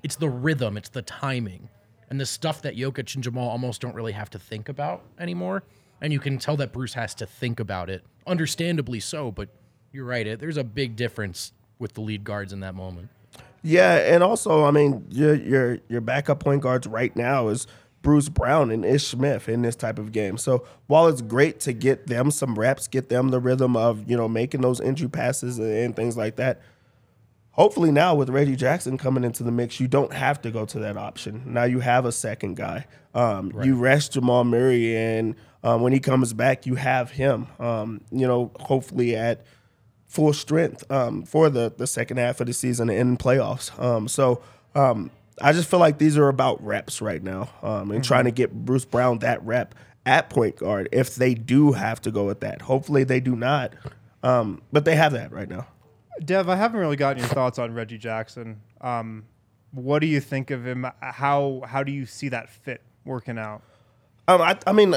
it's the rhythm, it's the timing. And the stuff that Jokic and Jamal almost don't really have to think about anymore. And you can tell that Bruce has to think about it. Understandably so, but you're right. It, there's a big difference with the lead guards in that moment. Yeah, and also, I mean, your your your backup point guards right now is Bruce Brown and Ish Smith in this type of game. So while it's great to get them some reps, get them the rhythm of you know making those entry passes and, and things like that. Hopefully now with Reggie Jackson coming into the mix, you don't have to go to that option. Now you have a second guy. Um, You rest Jamal Murray, and um, when he comes back, you have him. Um, you know, hopefully at full strength um, for the, the second half of the season and in playoffs. Um, so um, I just feel like these are about reps right now um, and trying to get Bruce Brown that rep at point guard if they do have to go with that. Hopefully they do not, um, but they have that right now. Dev, I haven't really gotten your thoughts on Reggie Jackson. Um, what do you think of him? How how do you see that fit working out? Um, I, I mean,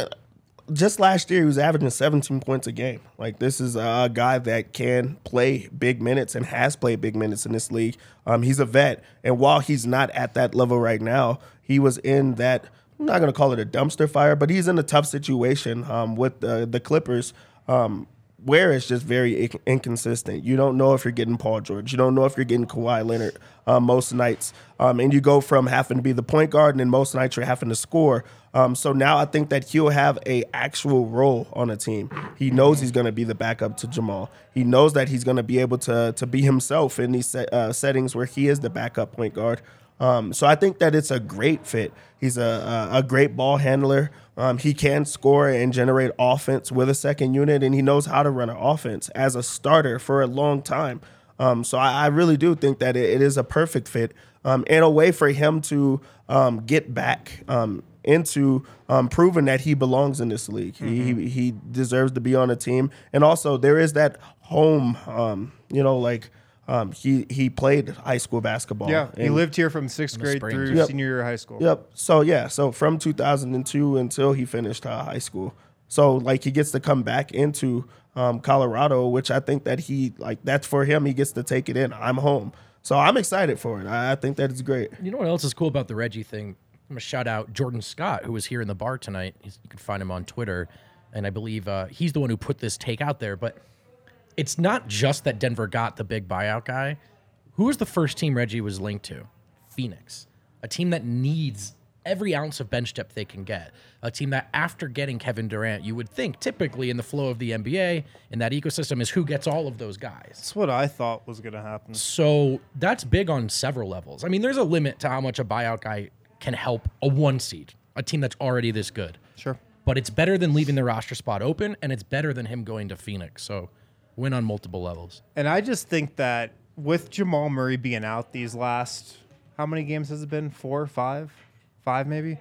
just last year he was averaging 17 points a game. Like this is a guy that can play big minutes and has played big minutes in this league. Um, he's a vet, and while he's not at that level right now, he was in that. I'm not going to call it a dumpster fire, but he's in a tough situation um, with the, the Clippers. Um, where it's just very inc- inconsistent. You don't know if you're getting Paul George. You don't know if you're getting Kawhi Leonard um, most nights. Um, and you go from having to be the point guard, and then most nights you're having to score. Um, so now I think that he'll have a actual role on a team. He knows he's going to be the backup to Jamal. He knows that he's going to be able to to be himself in these uh, settings where he is the backup point guard. Um, so I think that it's a great fit. He's a, a, a great ball handler. Um, he can score and generate offense with a second unit, and he knows how to run an offense as a starter for a long time. Um, so I, I, really do think that it, it is a perfect fit um, and a way for him to um, get back um, into um, proving that he belongs in this league. Mm-hmm. He, he deserves to be on a team, and also there is that home, you know, like um, he he played high school basketball. Yeah, he lived here from sixth grade through yep. senior year of high school. Yep. So yeah, so from 2002 until he finished uh, high school. So like he gets to come back into um, Colorado, which I think that he like that's for him. He gets to take it in. I'm home, so I'm excited for it. I, I think that is great. You know what else is cool about the Reggie thing? I'm gonna shout out Jordan Scott, who was here in the bar tonight. He's, you can find him on Twitter, and I believe uh, he's the one who put this take out there. But it's not just that Denver got the big buyout guy. Who was the first team Reggie was linked to? Phoenix, a team that needs every ounce of bench depth they can get. A team that, after getting Kevin Durant, you would think typically in the flow of the NBA in that ecosystem is who gets all of those guys. That's what I thought was going to happen. So that's big on several levels. I mean, there's a limit to how much a buyout guy can help a one seed, a team that's already this good. Sure. But it's better than leaving the roster spot open, and it's better than him going to Phoenix. So win on multiple levels. And I just think that with Jamal Murray being out these last, how many games has it been? Four, five, five maybe.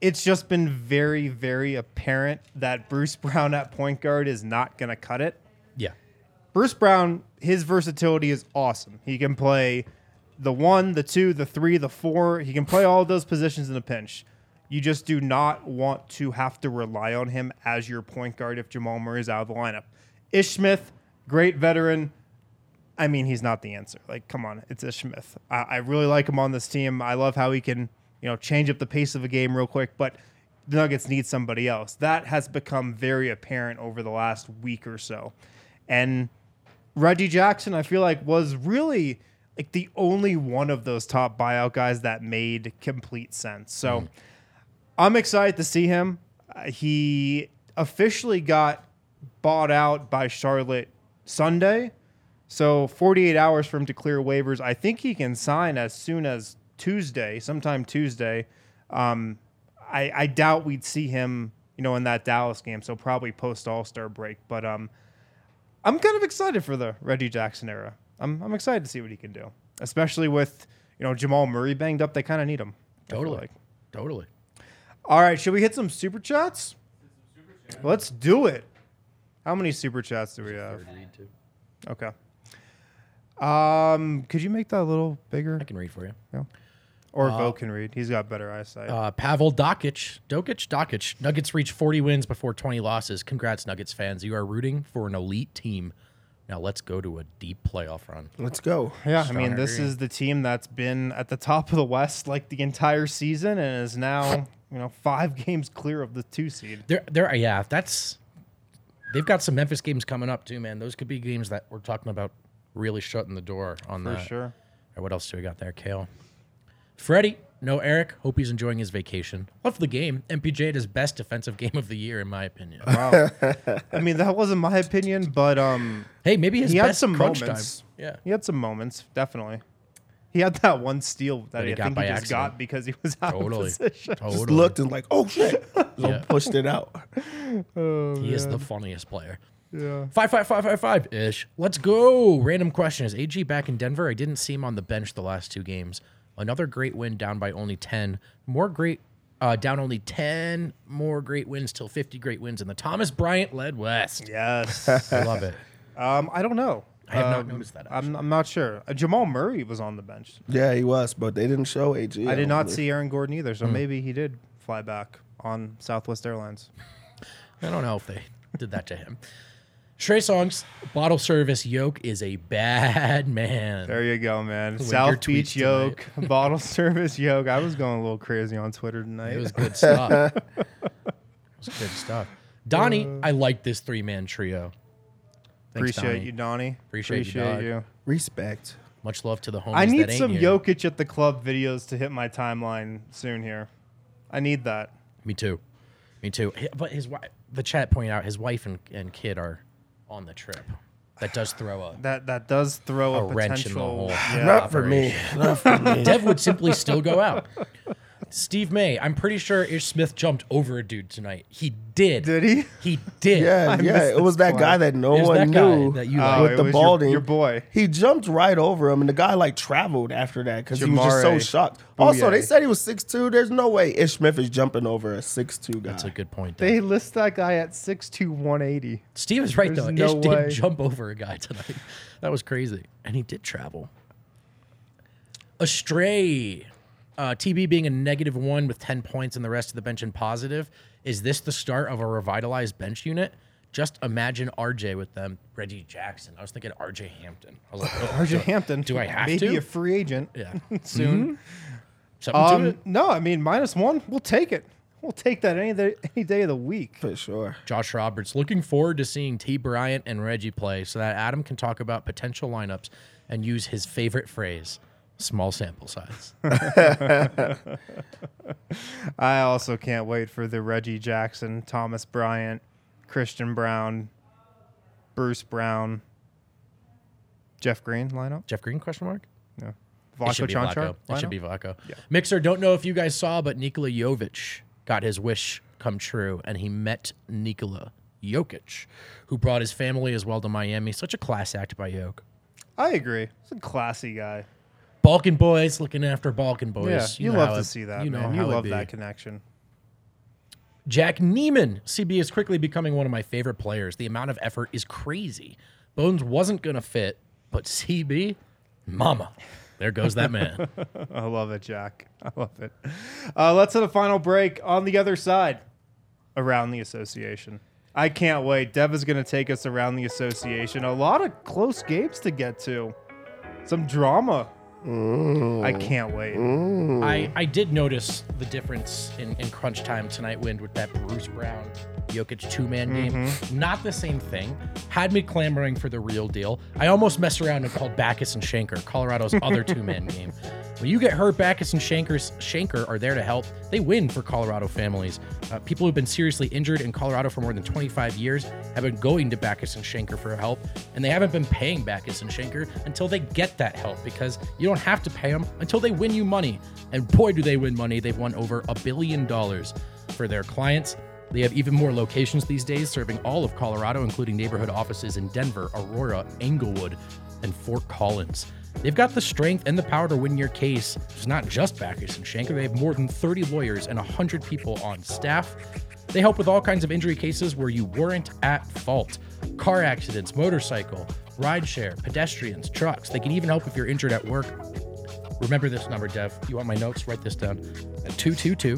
It's just been very, very apparent that Bruce Brown at point guard is not going to cut it. Yeah. Bruce Brown, his versatility is awesome. He can play the one, the two, the three, the four. He can play all of those positions in a pinch. You just do not want to have to rely on him as your point guard if Jamal Murray is out of the lineup. Ish Smith, great veteran. I mean, he's not the answer. Like, come on, it's Ish Smith. I, I really like him on this team. I love how he can, you know, change up the pace of a game real quick. But the Nuggets need somebody else. That has become very apparent over the last week or so. And Reggie Jackson, I feel like, was really like the only one of those top buyout guys that made complete sense. So mm. I'm excited to see him. Uh, he officially got bought out by Charlotte Sunday. So 48 hours for him to clear waivers. I think he can sign as soon as Tuesday, sometime Tuesday. Um, I, I, doubt we'd see him, you know, in that Dallas game. So probably post All Star break. But um, I'm kind of excited for the Reggie Jackson era. I'm, I'm excited to see what he can do, especially with you know Jamal Murray banged up. They kind of need him. Totally, like. totally. All right, should we hit some super chats? Let's do it. How many super chats do we have? Okay. Um, could you make that a little bigger? I can read for you. Yeah. Or uh, Vo can read. He's got better eyesight. Uh, Pavel Dokic, Dokic, Dokic. Nuggets reach 40 wins before 20 losses. Congrats, Nuggets fans. You are rooting for an elite team. Now let's go to a deep playoff run. Let's go. Yeah, I mean, this is the team that's been at the top of the West like the entire season and is now, you know, five games clear of the two seed. There, there. Yeah, that's They've got some Memphis games coming up too, man. Those could be games that we're talking about really shutting the door on that. For that. sure. what else do we got there, Kale? Freddie, no Eric. Hope he's enjoying his vacation. Love the game. MPJ had his best defensive game of the year, in my opinion. Wow. I mean, that wasn't my opinion, but um, hey, maybe his he best had some crunch moments. time. Yeah, he had some moments, definitely. He had that one steal that, That he I think by he just accident. got because he was out totally. of position. Totally. Just looked and like, oh shit, so Yeah. pushed it out. he is the funniest player. Yeah. Five five five five five ish. Let's go. Random question: Is AG back in Denver? I didn't see him on the bench the last two games. Another great win, down by only ten. More great, uh, down only ten. More great wins till fifty great wins in the Thomas Bryant led West. Yes. I love it. um, I don't know. I have not Um, noticed that, I'm, I'm not sure. Uh, Jamal Murray was on the bench. Yeah, he was, but they didn't show AG. I did don't not see Aaron Gordon either, so maybe he did fly back on Southwest Airlines. I don't know if they did that to him. Trey Songz bottle service yoke is a bad man. There you go, man. your South Beach yoke, bottle service yoke. I was going a little crazy on Twitter tonight. It was good stuff. it was good stuff. Donnie, I like this three man trio. Thanks, Appreciate Donnie. you, Donnie. Appreciate you, dog. you. Respect. Much love to the homies. I that need ain't some here. Jokic at the club videos to hit my timeline soon here. I need that. Me too. Me too. Hi- But his wife, the chat pointed out, his wife and, and kid are on the trip. That does throw a. That that does throw a, A wrench in the potential. hole. Yeah. Not for me. Not for me. Dev would simply still go out. Steve May, I'm pretty sure Ish Smith jumped over a dude tonight. He did. Did he? He did. Yeah, yeah. It was this that guy that no It was one that guy knew that you uh, Oh, like. with the was your- balding. your boy. He jumped right over him, and the guy like traveled after that because he was just so Jamaree shocked. Also, they said he was 6'2". There's no way Ish Smith is jumping over a 6'2 guy. That's a good point. Dev. They list that guy at 6'2", 180. Steve is right There's though. no Ish way. did jump over a guy tonight. That was crazy, and he did travel. Astray, uh, TB being a negative one with ten points and the rest of the bench in positive. Is this the start of a revitalized bench unit? Just imagine RJ with them. Reggie Jackson. I was thinking RJ Hampton. I was like, oh, RJ do- Hampton. Do I have maybe to? a free agent yeah. soon. Something to Um, it. no, I mean minus one. We'll take it. We'll take that any day, any day of the week. for sure. Josh Roberts looking forward to seeing T. Bryant and Reggie play so that Adam can talk about potential lineups and use his favorite phrase, small sample size. I also can't wait for the Reggie Jackson, Thomas Bryant, Christian Braun, Bruce Brown, Jeff Green lineup. Jeff Green question mark? Yeah. It should Vlatko be Čančar Vlatko. It should lineup? be Vlatko. Mixer, don't know if you guys saw, but Nikola Jovic got his wish come true, and he met Nikola Jokic, who brought his family as well to Miami. Such a class act by Jokic. I agree. He's a classy guy. Balkan boys looking after Balkan boys. Yeah, you, know love to it- see that, You know man. You love that connection. Jack Neiman, CB is quickly becoming one of my favorite players. The amount of effort is crazy. Bones wasn't going to fit, but CB, mama, there goes that man. I love it, Jack. I love it. Uh, let's hit a final break on the other side around the association. I can't wait. Dev is going to take us around the association. A lot of close games to get to. Some drama. I can't wait. I, I did notice the difference in, in crunch time tonight, Wind, with that Bruce Brown Jokic two man game. Not the same thing. Had me clamoring for the real deal. I almost messed around and called Bachus and Schanker, Colorado's other two man game. When you get hurt, Bachus and Schanker's, Schanker are there to help. They win for Colorado families. Uh, people who've been seriously injured in Colorado for more than 25 years have been going to Bachus and Schanker for help, and they haven't been paying Bachus and Schanker until they get that help because you don't have to pay them until they win you money. And boy, do they win money. They've won over a billion dollars for their clients. They have even more locations these days, serving all of Colorado, including neighborhood offices in Denver, Aurora, Englewood, and Fort Collins. They've got the strength and the power to win your case. It's not just Bachus and Schanker. They have more than 30 lawyers and 100 people on staff. They help with all kinds of injury cases where you weren't at fault car accidents, motorcycle, rideshare, pedestrians, trucks. They can even help if you're injured at work. Remember this number, Dev. You want my notes? Write this down. At 222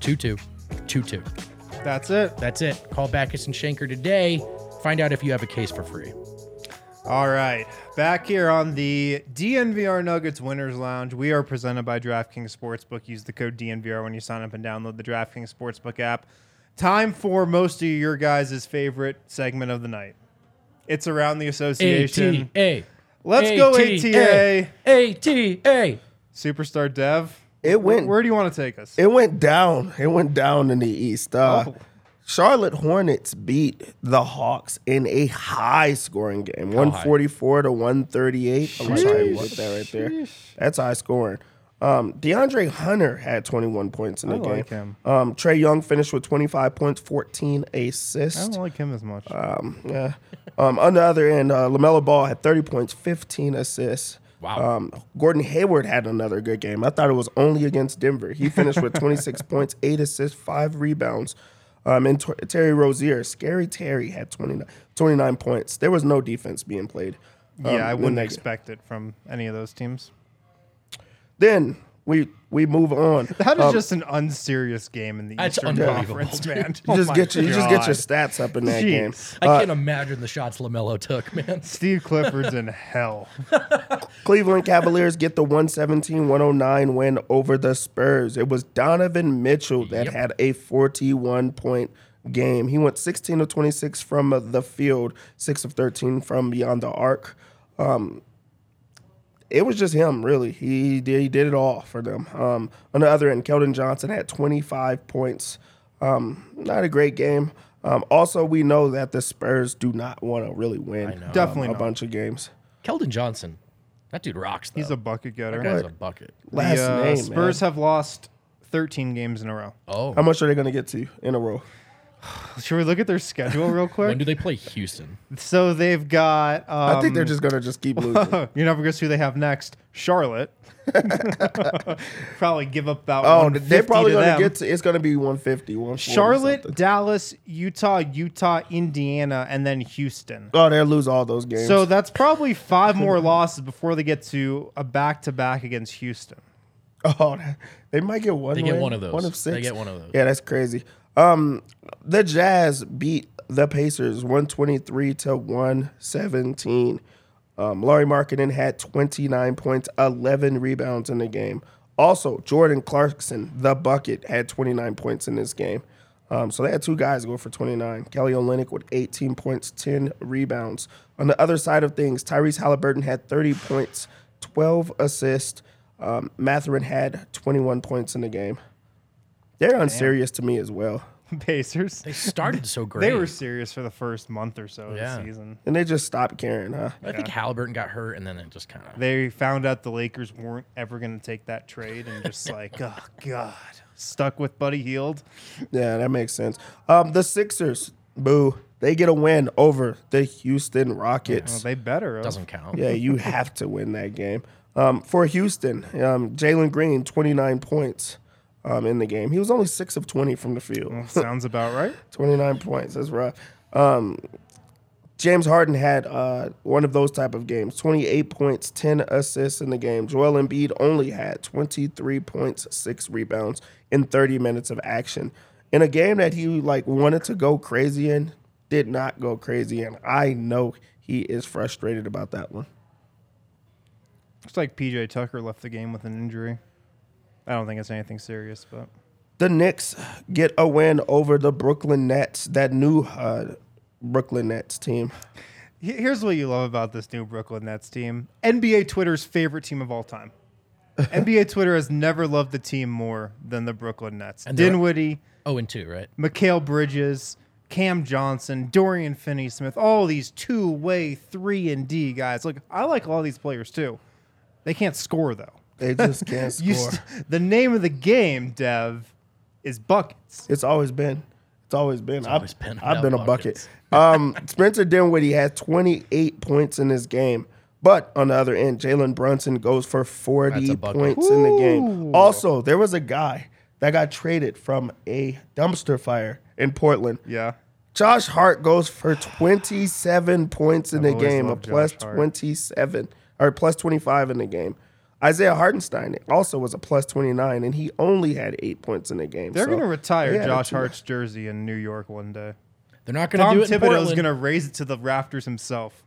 2222. That's it. That's it. Call Bachus and Schanker today. Find out if you have a case for free. All right. Back here on the DNVR Nuggets Winners Lounge, we are presented by DraftKings Sportsbook. Use the code DNVR when you sign up and download the DraftKings Sportsbook app. Time for most of your guys' favorite segment of the night. It's around the association. ATA. Let's go ATA. ATA. Superstar Dev. It went- Where do you want to take us? It went down. It went down in the East. Uh, Oh. Charlotte Hornets beat the Hawks in a high scoring game, 144 to 138. I'm sorry, what that right there. That's high scoring. Um, DeAndre Hunter had 21 points in the I game. like him. Um, Trae Young finished with 25 points, 14 assists. I don't like him as much. Um, yeah. Um, on the other end, uh, LaMelo Ball had 30 points, 15 assists. Wow. Um, Gordon Hayward had another good game. I thought it was only against Denver. He finished with 26 points, 8 assists, 5 rebounds. Um, and Ter- Terry Rozier, Scary Terry, had 29, 29 points. There was no defense being played. um, yeah, I wouldn't that- expect it from any of those teams. Then we we move on. That is Um, just an unserious game in the That's Eastern unbelievable, Conference, man. you Oh just my get your, you just get your stats up in that game. Jeez. I can't imagine the shots Lamelo took, man. Steve Clifford's in hell. Cleveland Cavaliers get the 117-109 win over the Spurs. It was Donovan Mitchell that Yep. had a 41 point game. He went 16 of 26 from uh, the field, 6 of 13 from beyond the arc. Um, it was just him, really. He did, he did it all for them. Um, on the other end, Keldon Johnson had 25 points. Um, not a great game. Um, also, we know that the Spurs do not want to really win um, Definitely a not. bunch of games. Keldon Johnson, that dude rocks. Though. He's a bucket getter. That guy's a bucket. Last the uh, name, Spurs man. have lost 13 games in a row. Oh, How much are they going to get to in a row? Should we look at their schedule real when quick? do they play Houston? so they've got. Um, I think they're just going to just keep losing. You never guess who they have next? Charlotte. probably give up about. oh, they're probably to going them. to get to. It's going to be 150, 140 Charlotte. Dallas, Utah, Utah, Indiana, and then Houston. Oh, they'll lose all those games. So that's probably five more losses before they get to a back to back against Houston. oh, they might get one. They get one of those. One of six. They get one of those. Yeah, that's crazy. Um, the Jazz beat the Pacers 123 to 117. Um, Lauri Markkanen had 29 points, 11 rebounds in the game. Also, Jordan Clarkson, the bucket, had 29 points in this game. Um, so they had two guys go for 29. Kelly Olynyk with 18 points, 10 rebounds. On the other side of things, Tyrese Haliburton had 30 points, 12 assists. Um, Mathurin had 21 points in the game. They're unserious to me as well. Pacers. They started so great. They were serious for the first month or so Yeah. of the season. And they just stopped caring, huh? I think Haliburton got hurt, and then it just kind of. They found out the Lakers weren't ever going to take that trade and just like, oh, God. Stuck with Buddy Hield. Yeah, that makes sense. Um, the Sixers, boo, they get a win over the Houston Well, Rockets. they better. have. Doesn't count. Yeah, you have to win that game. Um, for Houston, um, Jalen Green, 29 points um, in the game. He was only 6 of 20 from the field. Sounds about right. 29 points. That's rough. Um, James Harden had uh, one of those type of games. 28 points, 10 assists in the game. Joel Embiid only had 23 points, 6 rebounds in 30 minutes of action. In a game that he like wanted to go crazy in, did not go crazy in. I know he is frustrated about that one. Looks like PJ Tucker left the game with an injury. I don't think it's anything serious, but The Knicks get a win over the Brooklyn Nets, that new uh, Brooklyn Nets team. here's what you love about this new Brooklyn Nets team NBA Twitter's favorite team of all time. NBA Twitter has never loved the team more than the Brooklyn Nets. And they're- Dinwiddie, Oh, and two, right? Mikal Bridges, Cam Johnson, Dorian Finney Smith, all these two way three and D guys. Look, I like all these players too. They can't score though. They just can't score. You st- the name of the game, Dev, is buckets. It's always been. It's always been. I've, always been I've been a buckets. bucket. Um, Spencer Dinwiddie had 28 points in this game. But on the other end, Jalen Brunson goes for 40 That's a bucket. points in the game. Also, there was a guy that got traded from a dumpster fire in Portland. Yeah. Josh Hart goes for 27 points in I've the game, a loved plus Josh Hart. 27 or plus 25 in the game. Isaiah Hartenstein also was a plus 29, and he only had eight points in the game. They're So going to retire they Josh Hart's jersey in New York one day. They're not going to Tom do it in Thibodeau's Portland. going to raise it to the rafters himself.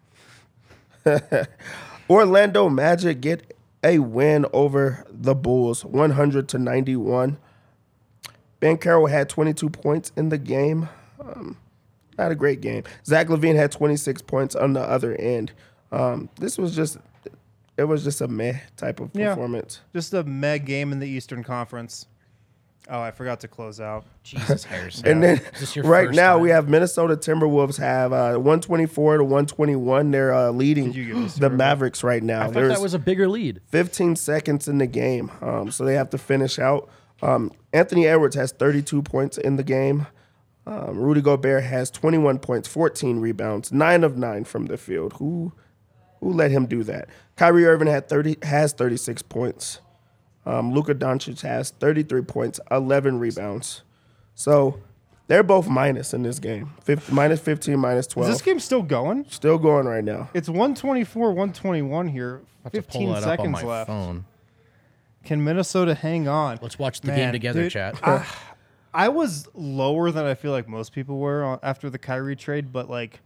Orlando Magic get a win over the Bulls, 100 to 91. Banchero had 22 points in the game. Um, not a great game. Zach LaVine had 26 points on the other end. Um, this was just, it was just a meh type of Yeah. performance. Just a meg game in the Eastern Conference. Oh, I forgot to close out. Jesus, Harrison. And then Is this your right first now time? we have Minnesota Timberwolves have uh, 124 to 121. They're uh, leading you give us the Mavericks right now. I thought There's that was a bigger lead. 15 seconds in the game, um, so they have to finish out. Um, Anthony Edwards has 32 points in the game. Um, Rudy Gobert has 21 points, 14 rebounds, nine of nine from the field. Who who let him do that? Kyrie Irving had 30 has 36 points. Um, Luka Doncic has 33 points, 11 rebounds. So they're both minus in this game. 50, minus 15, minus Is 12. this game still going? Still going right now. It's 124, 121 here. I have to pull 15 that up on seconds left. phone. Can Minnesota hang on? Let's watch the Man, game together, dude, chat. I was lower than I feel like most people were on- after the Kyrie trade, but like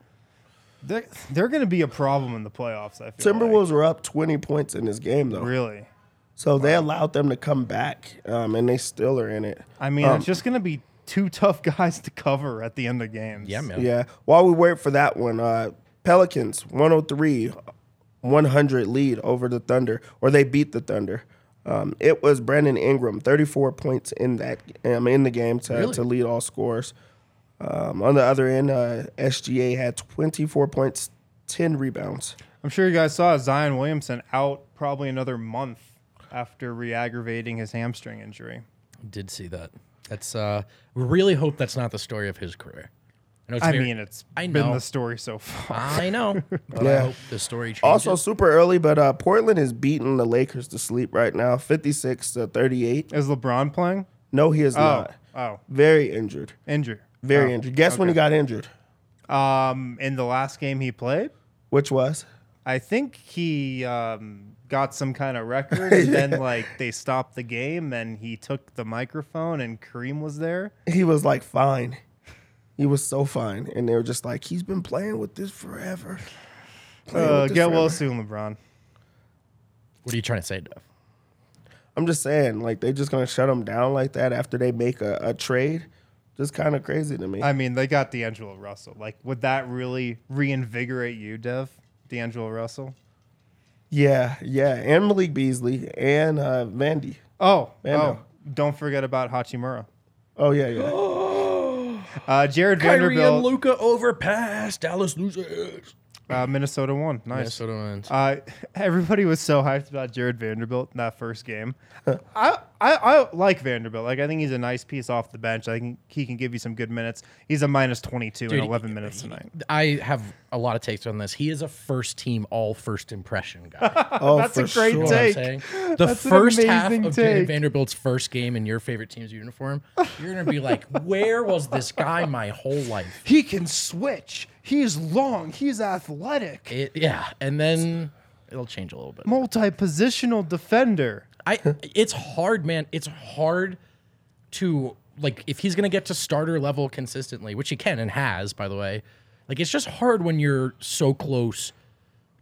they're, they're going to be a problem in the playoffs. I feel Timberwolves were up 20 points in this game, though. really. So they allowed them to come back, um, and they still are in it. I mean, Um, it's just going to be two tough guys to cover at the end of games. yeah, man. Yeah. While we wait for that one, uh, Pelicans 103 100 lead over the Thunder, or they beat the Thunder. Um, it was Brandon Ingram, 34 points in that um, in the game to, Really? to lead all scores. Um, on the other end, uh, SGA had 24 points, 10 rebounds. I'm sure you guys saw Zion Williamson out probably another month after re-aggravating his hamstring injury. Did see that. That's uh really hope that's not the story of his career. know it's I very- mean, it's I been know. the story so far. I know. But I Yeah. hope the story changes. Also, super early, but uh, Portland is beating the Lakers to sleep right now, 56 to 38. Is LeBron playing? No, he is Oh, not. oh, Very injured. injured. Very Oh, injured. Guess when he got injured? Um, in the last game he played, Which was? I think he um, got some kind of record, and then like they stopped the game, and he took the microphone, and Kareem was there. He was like fine. He was so fine, and they were just like, he's been playing with this forever. Playing Uh, with this get well soon, LeBron. what are you trying to say, Dev? I'm just saying, like they're just gonna shut him down like that after they make a, a trade. Just kind of crazy to me. I mean, they got D'Angelo Russell. Like, would that really reinvigorate you, Dev? D'Angelo Russell. yeah, yeah, and Malik Beasley and uh, Vandy. Oh, Man, oh, don't forget about Hachimura. Oh yeah, yeah. Uh, Jared Kyrie and Vanderbilt, Luka overpass. Dallas loses. Uh, Minnesota won. Nice. Minnesota wins. Uh, everybody was so hyped about Jared Vanderbilt in that first game. I, I I like Vanderbilt. Like I think he's a nice piece off the bench. I think he can give you some good minutes. He's a minus twenty two in Dude, eleven minutes tonight. I have a lot of takes on this. He is a first team, all first impression guy. Oh, That's a great You sure. what I'm take. The That's first half amazing of Jared. Vanderbilt's first game in your favorite team's uniform, you're gonna be like, "Where was this guy my whole life?" He can switch. He's long. He's athletic. It, yeah, and then it'll change a little bit. Multi-positional defender. I it's hard, man. It's hard to like if he's gonna get to starter level consistently, which he can and has, by the way. Like it's just hard when you're so close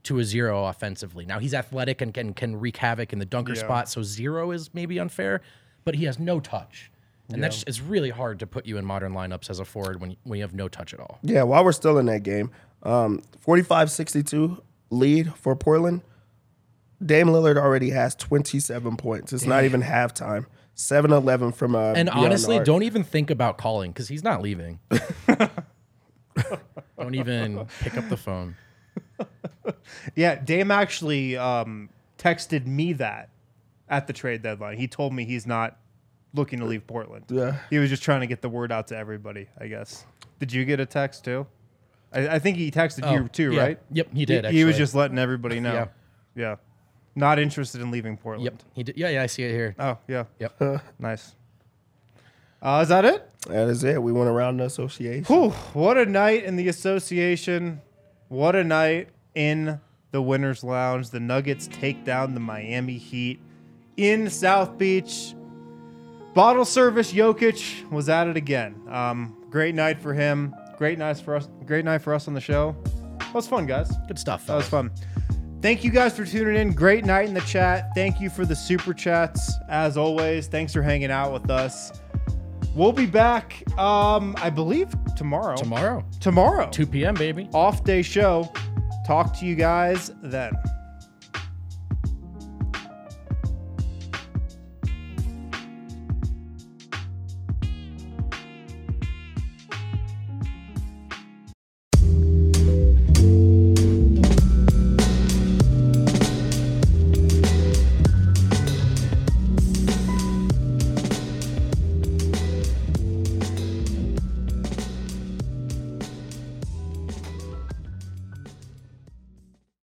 to a zero offensively. Now he's athletic and can can wreak havoc in the dunker Yeah. spot, so zero is maybe unfair, but he has no touch. And that's it's really hard to put you in modern lineups as a forward when when you have no touch at all. Yeah, while we're still in that game, um, 45-62 lead for Portland. Dame Lillard already has 27 points. It's not even halftime. 7-11 from uh, And honestly, arc. don't even think about calling because he's not leaving. don't even pick up the phone. Yeah, Dame actually um, texted me that at the trade deadline. He told me he's not looking to leave Portland. Yeah. He was just trying to get the word out to everybody, I guess. Did you get a text too? I, I think he texted you too, Oh, yeah. right? Yep, he did. He, he was just letting everybody know. Yeah. Yeah. Not interested in leaving Portland. Yep, he did. Yeah, yeah, I see it here. Oh, yeah. Yep. Nice. Uh, is that it? That is it. We went around the association. Whew, what a night in the association. What a night in the Winners Lounge. The Nuggets take down the Miami Heat in South Beach. Bottle service Jokic was at it again. Um, great night for him. Great night for us. Great night for us on the show. That was fun, guys. Good stuff. That was fun. Thank you guys for tuning in. Great night in the chat. Thank you for the super chats. As always, thanks for hanging out with us. We'll be back, um, I believe, tomorrow. Tomorrow, Tomorrow. 2 p.m., baby. Off day show. Talk to you guys then.